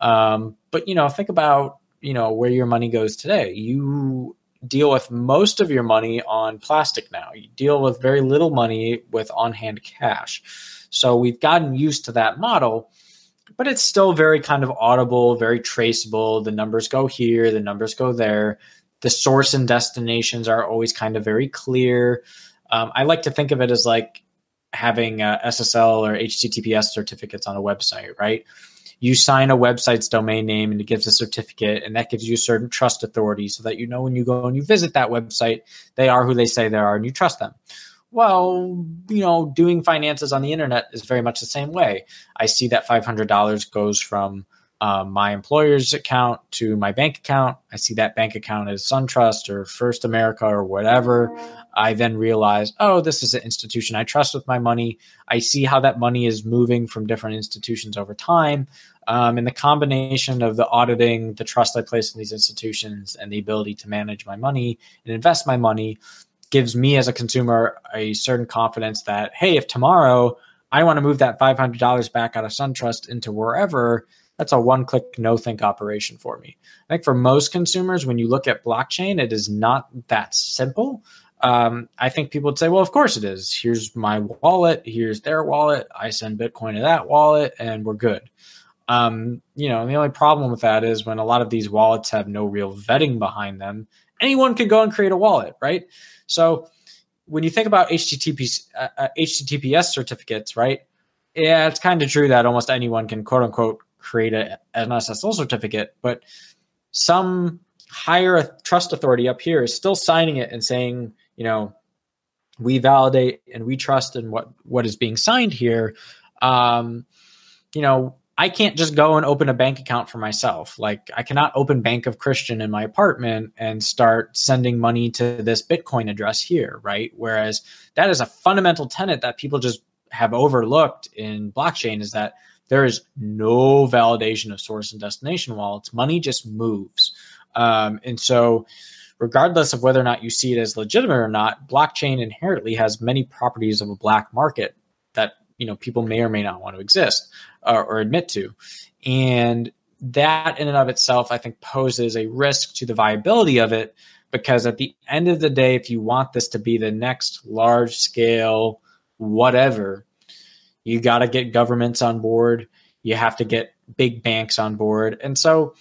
Um, but you know, think about you know where your money goes today. You deal with most of your money on plastic now. You deal with very little money with on-hand cash. So we've gotten used to that model, but it's still very kind of audible, very traceable. The numbers go here, the numbers go there. The source and destinations are always kind of very clear. Um, I like to think of it as like having uh, SSL or HTTPS certificates on a website, right? You sign a website's domain name and it gives a certificate and that gives you certain trust authority so that you know when you go and you visit that website they are who they say they are and you trust them. Well you know doing finances on the internet is very much the same way. I see that $500 goes from um, my employer's account to my bank account. I see that bank account as SunTrust or First America or whatever. I then realize, oh, this is an institution I trust with my money. I see how that money is moving from different institutions over time. Um, and the combination of the auditing, the trust I place in these institutions, and the ability to manage my money and invest my money gives me as a consumer a certain confidence that, hey, if tomorrow I want to move that $500 back out of SunTrust into wherever, that's a one click no think operation for me. I think for most consumers, when you look at blockchain, it is not that simple. Um, I think people would say, well, of course it is. Here's my wallet, here's their wallet. I send Bitcoin to that wallet, and we're good. Um, you know, the only problem with that is when a lot of these wallets have no real vetting behind them, anyone could go and create a wallet, right? So when you think about HTTP, uh, uh, HTTPS certificates, right? Yeah, it's kind of true that almost anyone can quote unquote create a, an SSL certificate, but some higher trust authority up here is still signing it and saying, you know, we validate and we trust in what what is being signed here. Um, you know, I can't just go and open a bank account for myself. Like I cannot open Bank of Christian in my apartment and start sending money to this Bitcoin address here, right? Whereas that is a fundamental tenet that people just have overlooked in blockchain is that there is no validation of source and destination wallets. Money just moves. Um, and so, regardless of whether or not you see it as legitimate or not, blockchain inherently has many properties of a black market that you know people may or may not want to exist uh, or admit to, and that in and of itself, I think, poses a risk to the viability of it because at the end of the day, if you want this to be the next large scale whatever, you got to get governments on board. You have to get big banks on board. And so,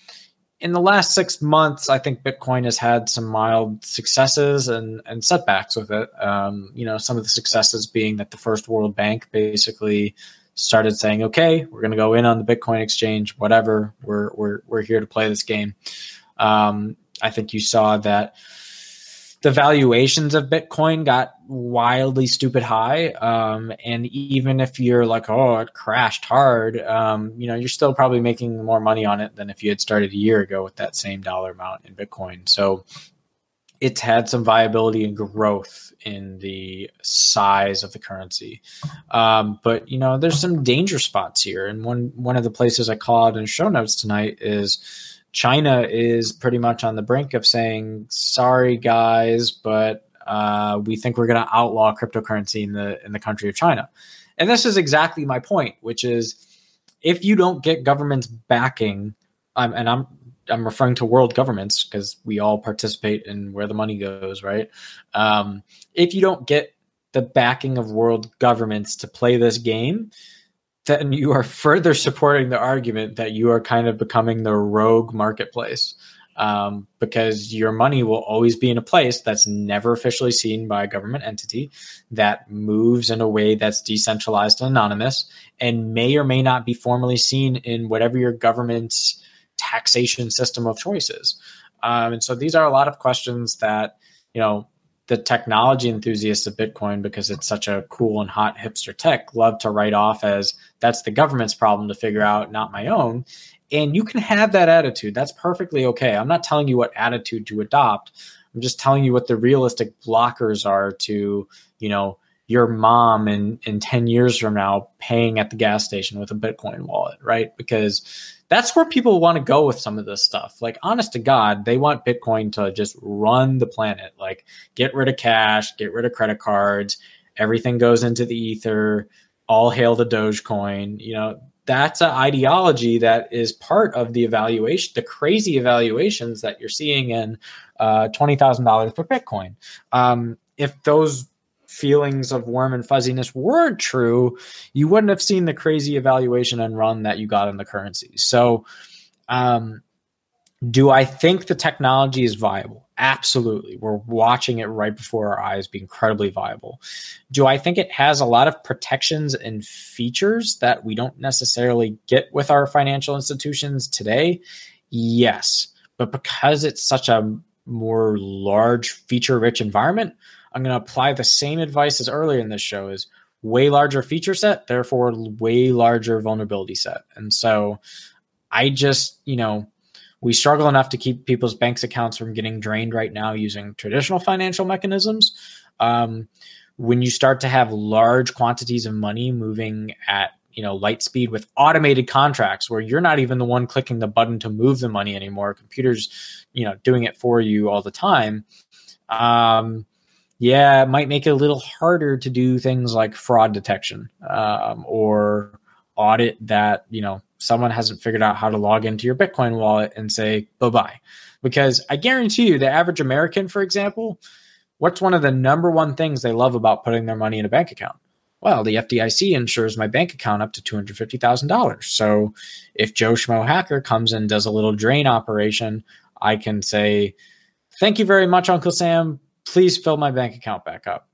in the last six months, I think Bitcoin has had some mild successes and, and setbacks with it. Um, you know, some of the successes being that the First World Bank basically started saying, "Okay, we're going to go in on the Bitcoin exchange. Whatever, we're we're we're here to play this game." Um, I think you saw that the valuations of Bitcoin got wildly stupid high. Um, and even if you're like, oh, it crashed hard, um, you know, you're still probably making more money on it than if you had started a year ago with that same dollar amount in Bitcoin. So it's had some viability and growth in the size of the currency. Um, but you know, there's some danger spots here. And one one of the places I call out in show notes tonight is China is pretty much on the brink of saying, sorry, guys, but Uh, we think we're going to outlaw cryptocurrency in the in the country of China, and this is exactly my point, which is if you don't get governments backing, um, and I'm I'm referring to world governments because we all participate in where the money goes, right? Um, if you don't get the backing of world governments to play this game, then you are further supporting the argument that you are kind of becoming the rogue marketplace um, because your money will always be in a place that's never officially seen by a government entity that moves in a way that's decentralized and anonymous and may or may not be formally seen in whatever your government's taxation system of choices. Um, and so these are a lot of questions that, you know, the technology enthusiasts of Bitcoin, because it's such a cool and hot hipster tech, love to write off as that's the government's problem to figure out, not my own. And you can have that attitude. That's perfectly okay. I'm not telling you what attitude to adopt. I'm just telling you what the realistic blockers are to, you know, your mom in in 10 years from now paying at the gas station with a Bitcoin wallet, right? Because that's where people want to go with some of this stuff. Like, honest to God, they want Bitcoin to just run the planet. Like, get rid of cash, get rid of credit cards, everything goes into the ether, all hail the Dogecoin. You know, that's an ideology that is part of the evaluation, the crazy evaluations that you're seeing in uh, $20,000 per Bitcoin. Um, if those feelings of warm and fuzziness weren't true, you wouldn't have seen the crazy evaluation and run that you got in the currency. So, um, do I think the technology is viable? Absolutely. We're watching it right before our eyes be incredibly viable. Do I think it has a lot of protections and features that we don't necessarily get with our financial institutions today? Yes. But because it's such a more large feature rich environment, I'm going to apply the same advice as earlier in this show is way larger feature set, therefore way larger vulnerability set. And so I just, you know, we struggle enough to keep people's banks accounts from getting drained right now using traditional financial mechanisms. Um, when you start to have large quantities of money moving at you know light speed with automated contracts where you're not even the one clicking the button to move the money anymore computers you know doing it for you all the time um, yeah, it might make it a little harder to do things like fraud detection um, or audit that you know someone hasn't figured out how to log into your Bitcoin wallet and say bye bye. Because I guarantee you, the average American, for example, what's one of the number one things they love about putting their money in a bank account? Well, the FDIC insures my bank account up to $250,000. So if Joe Schmo hacker comes and does a little drain operation, I can say, Thank you very much, Uncle Sam please fill my bank account back up.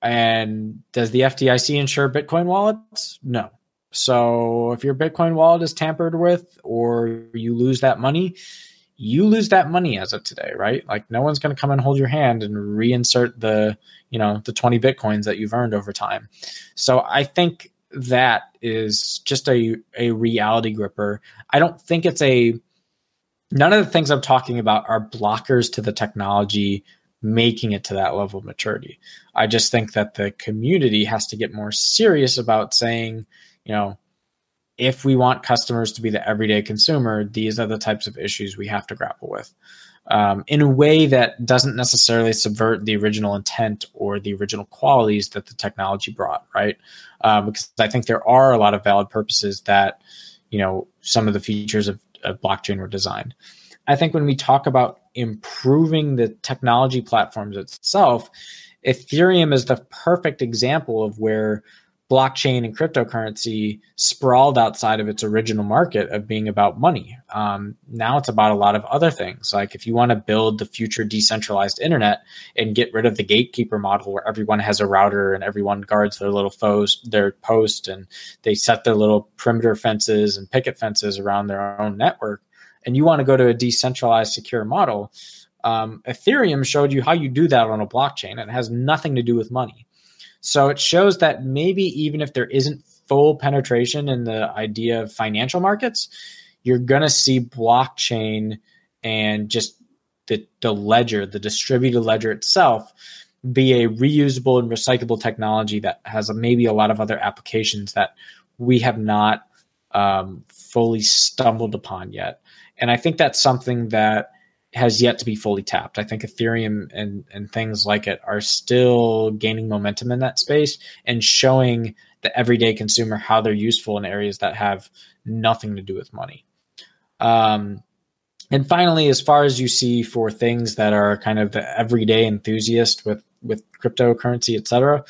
And does the FDIC insure Bitcoin wallets? No. So if your Bitcoin wallet is tampered with or you lose that money, you lose that money as of today, right? Like no one's going to come and hold your hand and reinsert the, you know, the 20 Bitcoins that you've earned over time. So I think that is just a, a reality gripper. I don't think it's a, none of the things I'm talking about are blockers to the technology making it to that level of maturity. I just think that the community has to get more serious about saying, you know, if we want customers to be the everyday consumer, these are the types of issues we have to grapple with um, in a way that doesn't necessarily subvert the original intent or the original qualities that the technology brought, right? Um, because I think there are a lot of valid purposes that, you know, some of the features of, of blockchain were designed. I think when we talk about improving the technology platforms itself, Ethereum is the perfect example of where blockchain and cryptocurrency sprawled outside of its original market of being about money. Um, now it's about a lot of other things. Like if you want to build the future decentralized internet and get rid of the gatekeeper model where everyone has a router and everyone guards their little foes, their post, and they set their little perimeter fences and picket fences around their own network and you want to go to a decentralized secure model, um, Ethereum showed you how you do that on a blockchain. It has nothing to do with money. So it shows that maybe even if there isn't full penetration in the idea of financial markets, you're going to see blockchain and just the, the ledger, the distributed ledger itself, be a reusable and recyclable technology that has a, maybe a lot of other applications that we have not um, fully stumbled upon yet. And I think that's something that has yet to be fully tapped. I think Ethereum and and things like it are still gaining momentum in that space and showing the everyday consumer how they're useful in areas that have nothing to do with money. Um, and finally, as far as you see for things that are kind of the everyday enthusiast with with cryptocurrency, et cetera,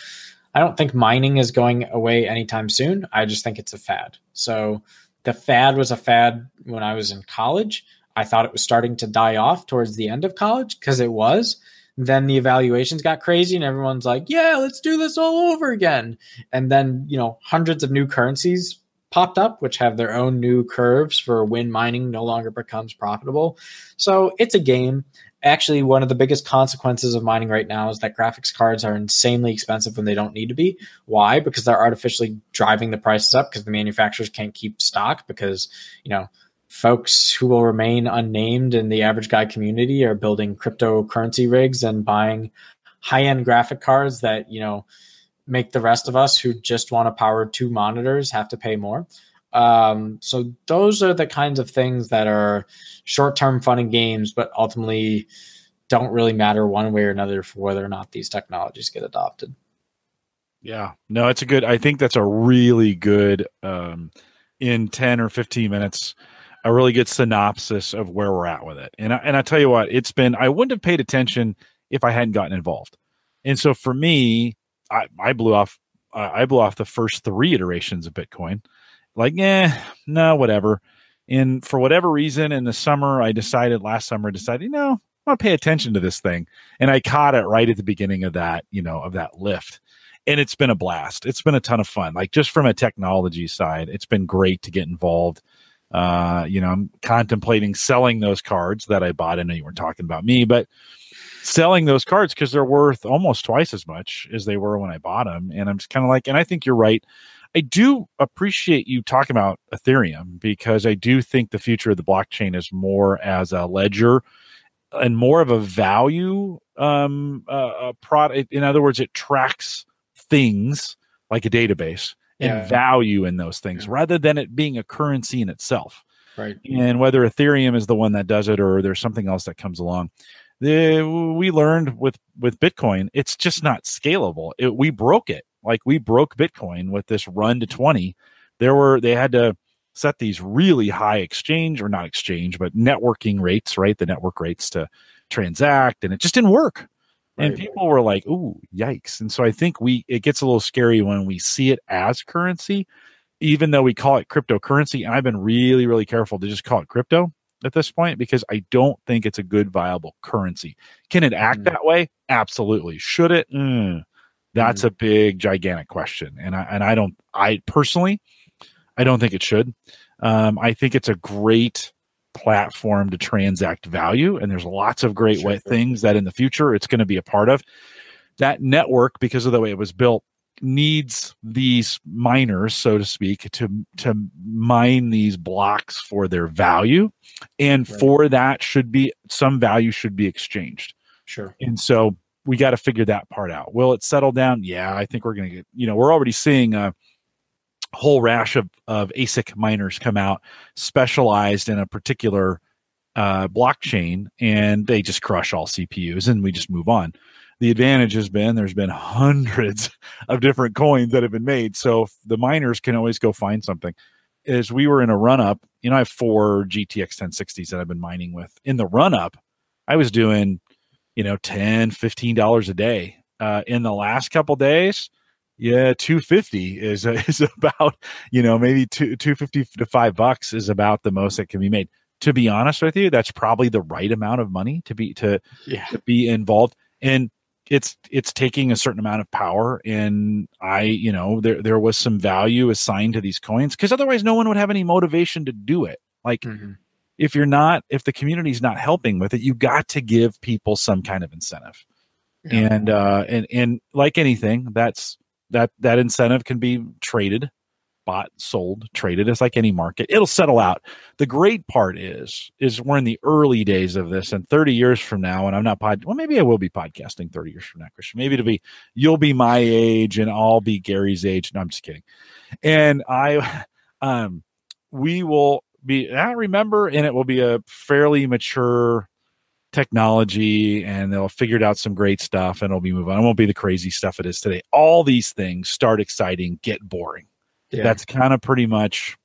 I don't think mining is going away anytime soon. I just think it's a fad. So the fad was a fad when I was in college. I thought it was starting to die off towards the end of college because it was. Then the evaluations got crazy and everyone's like, yeah, let's do this all over again. And then, you know, hundreds of new currencies popped up, which have their own new curves for when mining no longer becomes profitable. So it's a game. Actually, one of the biggest consequences of mining right now is that graphics cards are insanely expensive when they don't need to be. Why? Because they're artificially driving the prices up because the manufacturers can't keep stock because, you know, folks who will remain unnamed in the average guy community are building cryptocurrency rigs and buying high-end graphic cards that, you know, make the rest of us who just want to power two monitors have to pay more. Um, so those are the kinds of things that are short-term fun and games, but ultimately don't really matter one way or another for whether or not these technologies get adopted. Yeah, no, it's a good. I think that's a really good um, in ten or fifteen minutes, a really good synopsis of where we're at with it. And I, and I tell you what, it's been. I wouldn't have paid attention if I hadn't gotten involved. And so for me, I, I blew off uh, I blew off the first three iterations of Bitcoin. Like, yeah, no, whatever. And for whatever reason, in the summer, I decided last summer, decided, you know, I want to pay attention to this thing, and I caught it right at the beginning of that, you know, of that lift. And it's been a blast. It's been a ton of fun. Like just from a technology side, it's been great to get involved. Uh, you know, I'm contemplating selling those cards that I bought. I know you weren't talking about me, but selling those cards because they're worth almost twice as much as they were when I bought them. And I'm just kind of like, and I think you're right. I do appreciate you talking about Ethereum because I do think the future of the blockchain is more as a ledger and more of a value um, uh, a product. In other words, it tracks things like a database and yeah. value in those things yeah. rather than it being a currency in itself. Right. And whether Ethereum is the one that does it or there's something else that comes along the, we learned with with Bitcoin, it's just not scalable. It, we broke it. Like we broke Bitcoin with this run to 20. There were they had to set these really high exchange or not exchange, but networking rates, right? The network rates to transact, and it just didn't work. Right. And people were like, "Ooh, yikes!" And so I think we it gets a little scary when we see it as currency, even though we call it cryptocurrency. And I've been really, really careful to just call it crypto at this point because I don't think it's a good viable currency. Can it act mm. that way? Absolutely. Should it? Mm, that's mm. a big gigantic question. And I and I don't I personally I don't think it should. Um, I think it's a great platform to transact value and there's lots of great sure. things that in the future it's going to be a part of. That network because of the way it was built needs these miners, so to speak, to to mine these blocks for their value, and right. for that should be some value should be exchanged. Sure. And so we got to figure that part out. Will it settle down? Yeah, I think we're going to get. You know, we're already seeing a whole rash of of ASIC miners come out specialized in a particular uh, blockchain, and they just crush all CPUs, and we just move on the advantage has been there's been hundreds of different coins that have been made. So the miners can always go find something. As we were in a run up, you know, I have four GTX 1060s that I've been mining with. In the run up, I was doing, you know, 10 $15 a day. Uh, in the last couple days, yeah, 250 is is about, you know, maybe two, 250 to 5 bucks is about the most that can be made. To be honest with you, that's probably the right amount of money to be to, yeah. to be involved. And it's it's taking a certain amount of power and i you know there there was some value assigned to these coins because otherwise no one would have any motivation to do it like mm-hmm. If you're not if the community's not helping with it you got to give people some kind of incentive yeah. and uh and and like anything that's that that incentive can be traded bought, sold, traded. It's like any market. It'll settle out. The great part is, is we're in the early days of this, and 30 years from now, and I'm not pod. Well, maybe I will be podcasting 30 years from now, Christian. Maybe it'll be you'll be my age, and I'll be Gary's age. No, I'm just kidding. And I, um, we will be. I remember, and it will be a fairly mature technology and they'll figured out some great stuff and it'll be moving on. It won't be the crazy stuff it is today. All these things start exciting, get boring. Yeah. That's kind of pretty much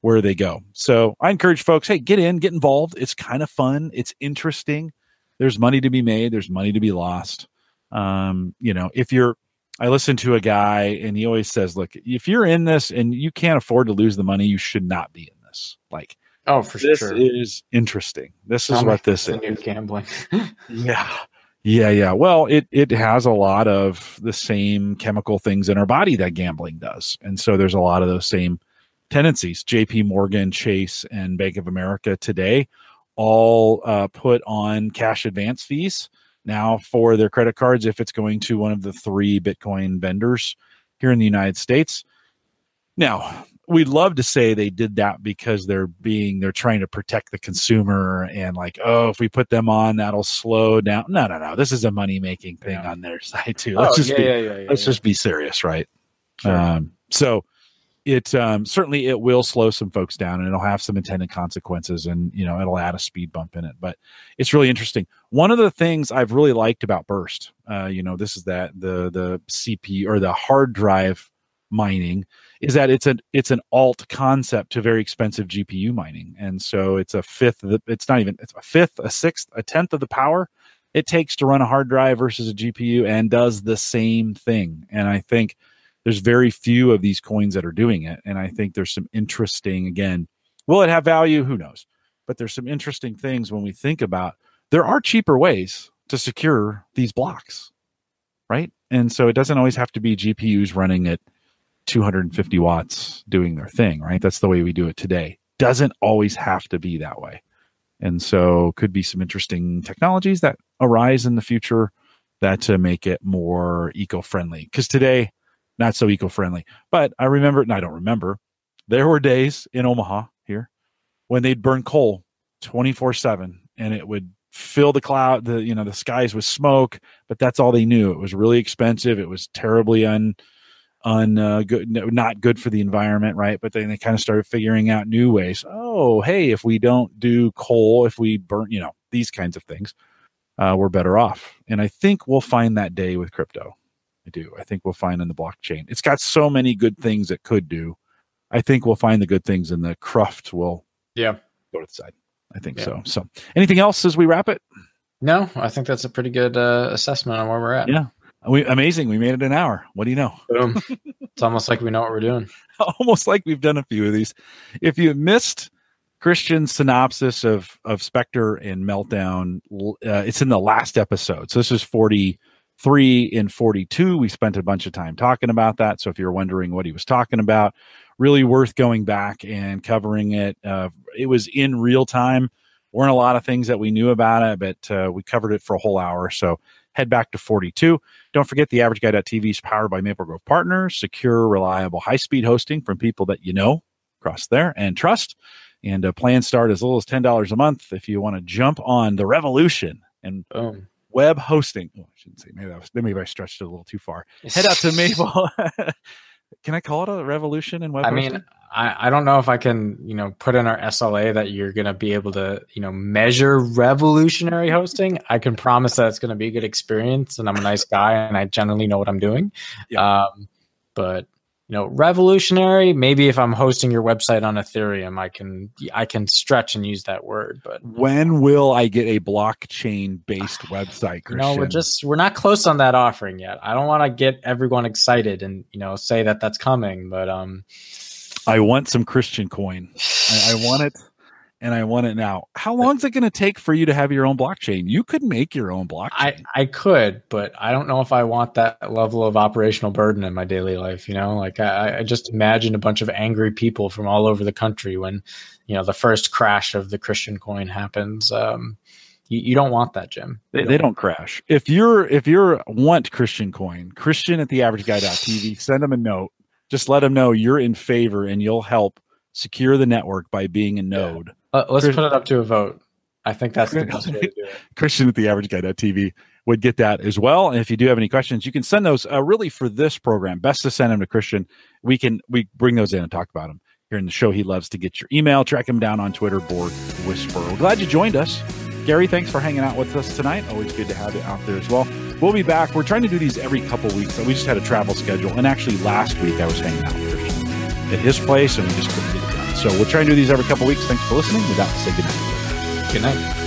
where they go. So I encourage folks, hey, get in, get involved. It's kind of fun. It's interesting. There's money to be made. There's money to be lost. Um, you know, if you're, I listen to a guy and he always says, look, if you're in this and you can't afford to lose the money, you should not be in this. Like, oh, for this sure. This is interesting. This is what this is. New gambling. yeah. Yeah, yeah. Well, it it has a lot of the same chemical things in our body that gambling does, and so there's a lot of those same tendencies. J.P. Morgan, Chase, and Bank of America today all uh, put on cash advance fees now for their credit cards if it's going to one of the three Bitcoin vendors here in the United States. Now, we'd love to say they did that because they're being they're trying to protect the consumer and like oh if we put them on that'll slow down. No no no. This is a money making thing yeah. on their side too. Let's oh, just yeah, be yeah, let's just be serious right? Sure. um, so it um, certainly it will slow some folks down and it'll have some intended consequences and you know it'll add a speed bump in it. But it's really interesting. One of the things i've really liked about burst uh, you know this is that the the cp or the hard drive mining is that it's an it's an alt concept to very expensive gpu mining and so it's a fifth the, it's not even it's a fifth a sixth a tenth of the power it takes to run a hard drive versus a gpu and does the same thing and i think there's very few of these coins that are doing it. And I think there's some interesting, again, will it have value? Who knows? But there's some interesting things when we think about there are cheaper ways to secure these blocks, right? And so it doesn't always have to be GPUs running at 250 watts doing their thing, right? That's the way we do it today. Doesn't always have to be that way. And so could be some interesting technologies that arise in the future that to make it more eco-friendly. Because today, not so eco-friendly. But I remember, and I don't remember, there were days in Omaha here when they'd burn coal 24/7 and it would fill the cloud the you know the skies with smoke but that's all they knew it was really expensive it was terribly un un uh, good not good for the environment right but then they kind of started figuring out new ways oh hey if we don't do coal if we burn you know these kinds of things uh, we're better off and i think we'll find that day with crypto I do. I think we'll find in the blockchain. It's got so many good things it could do. I think we'll find the good things and the cruft will yeah go to the side. I think yeah. so. So anything else as we wrap it? No, I think that's a pretty good uh, assessment on where we're at. Yeah. We amazing. We made it an hour. What do you know? Boom. it's almost like we know what we're doing. almost like we've done a few of these. If you missed Christian's synopsis of of Spectre and Meltdown, uh, it's in the last episode. So this is 40 three in 42. We spent a bunch of time talking about that. So if you're wondering what he was talking about, really worth going back and covering it. Uh, it was in real time. Weren't a lot of things that we knew about it, but uh, we covered it for a whole hour. So head back to 42. Don't forget the average guy.tv is powered by Maple Grove Partners, secure, reliable, high speed hosting from people that you know across there and trust. And uh, a plan start as little as $10 a month if you want to jump on the revolution and Boom web hosting. Oh, I shouldn't say maybe I was, maybe I stretched it a little too far. Head out to Maple. can I call it a revolution in web? I hosting? mean, I, I don't know if I can, you know, put in our SLA that you're going to be able to, you know, measure revolutionary hosting. I can promise that it's going to be a good experience, and I'm a nice guy, and I generally know what I'm doing. Yeah. Um, but you know revolutionary maybe if i'm hosting your website on ethereum i can i can stretch and use that word but when will i get a blockchain based website Christian? no we're just we're not close on that offering yet i don't want to get everyone excited and you know say that that's coming but um i want some christian coin I, I want it and I want it now. How long is it going to take for you to have your own blockchain? You could make your own blockchain. I, I could, but I don't know if I want that level of operational burden in my daily life. You know, like I, I just imagine a bunch of angry people from all over the country when, you know, the first crash of the Christian coin happens. Um, you, you don't want that, Jim. They, don't, they don't crash. If you're if you're want Christian coin, Christian at the average guy.tv, send them a note. Just let them know you're in favor and you'll help secure the network by being a node. Yeah uh, let's Chris, put it up to a vote. I think that's the best way to do it. Christian at the average guy.tv would get that as well. And if you do have any questions, you can send those uh, really for this program. Best to send them to Christian. We can we bring those in and talk about them here in the show. He loves to get your email. Track him down on Twitter, board whisper. We're glad you joined us. Gary, thanks for hanging out with us tonight. Always good to have you out there as well. We'll be back. We're trying to do these every couple weeks. We just had a travel schedule, and actually last week I was hanging out at his place, and we just couldn't get it done. So we'll try and do these every couple weeks. Thanks for listening. With that, we'll say good night. Good night.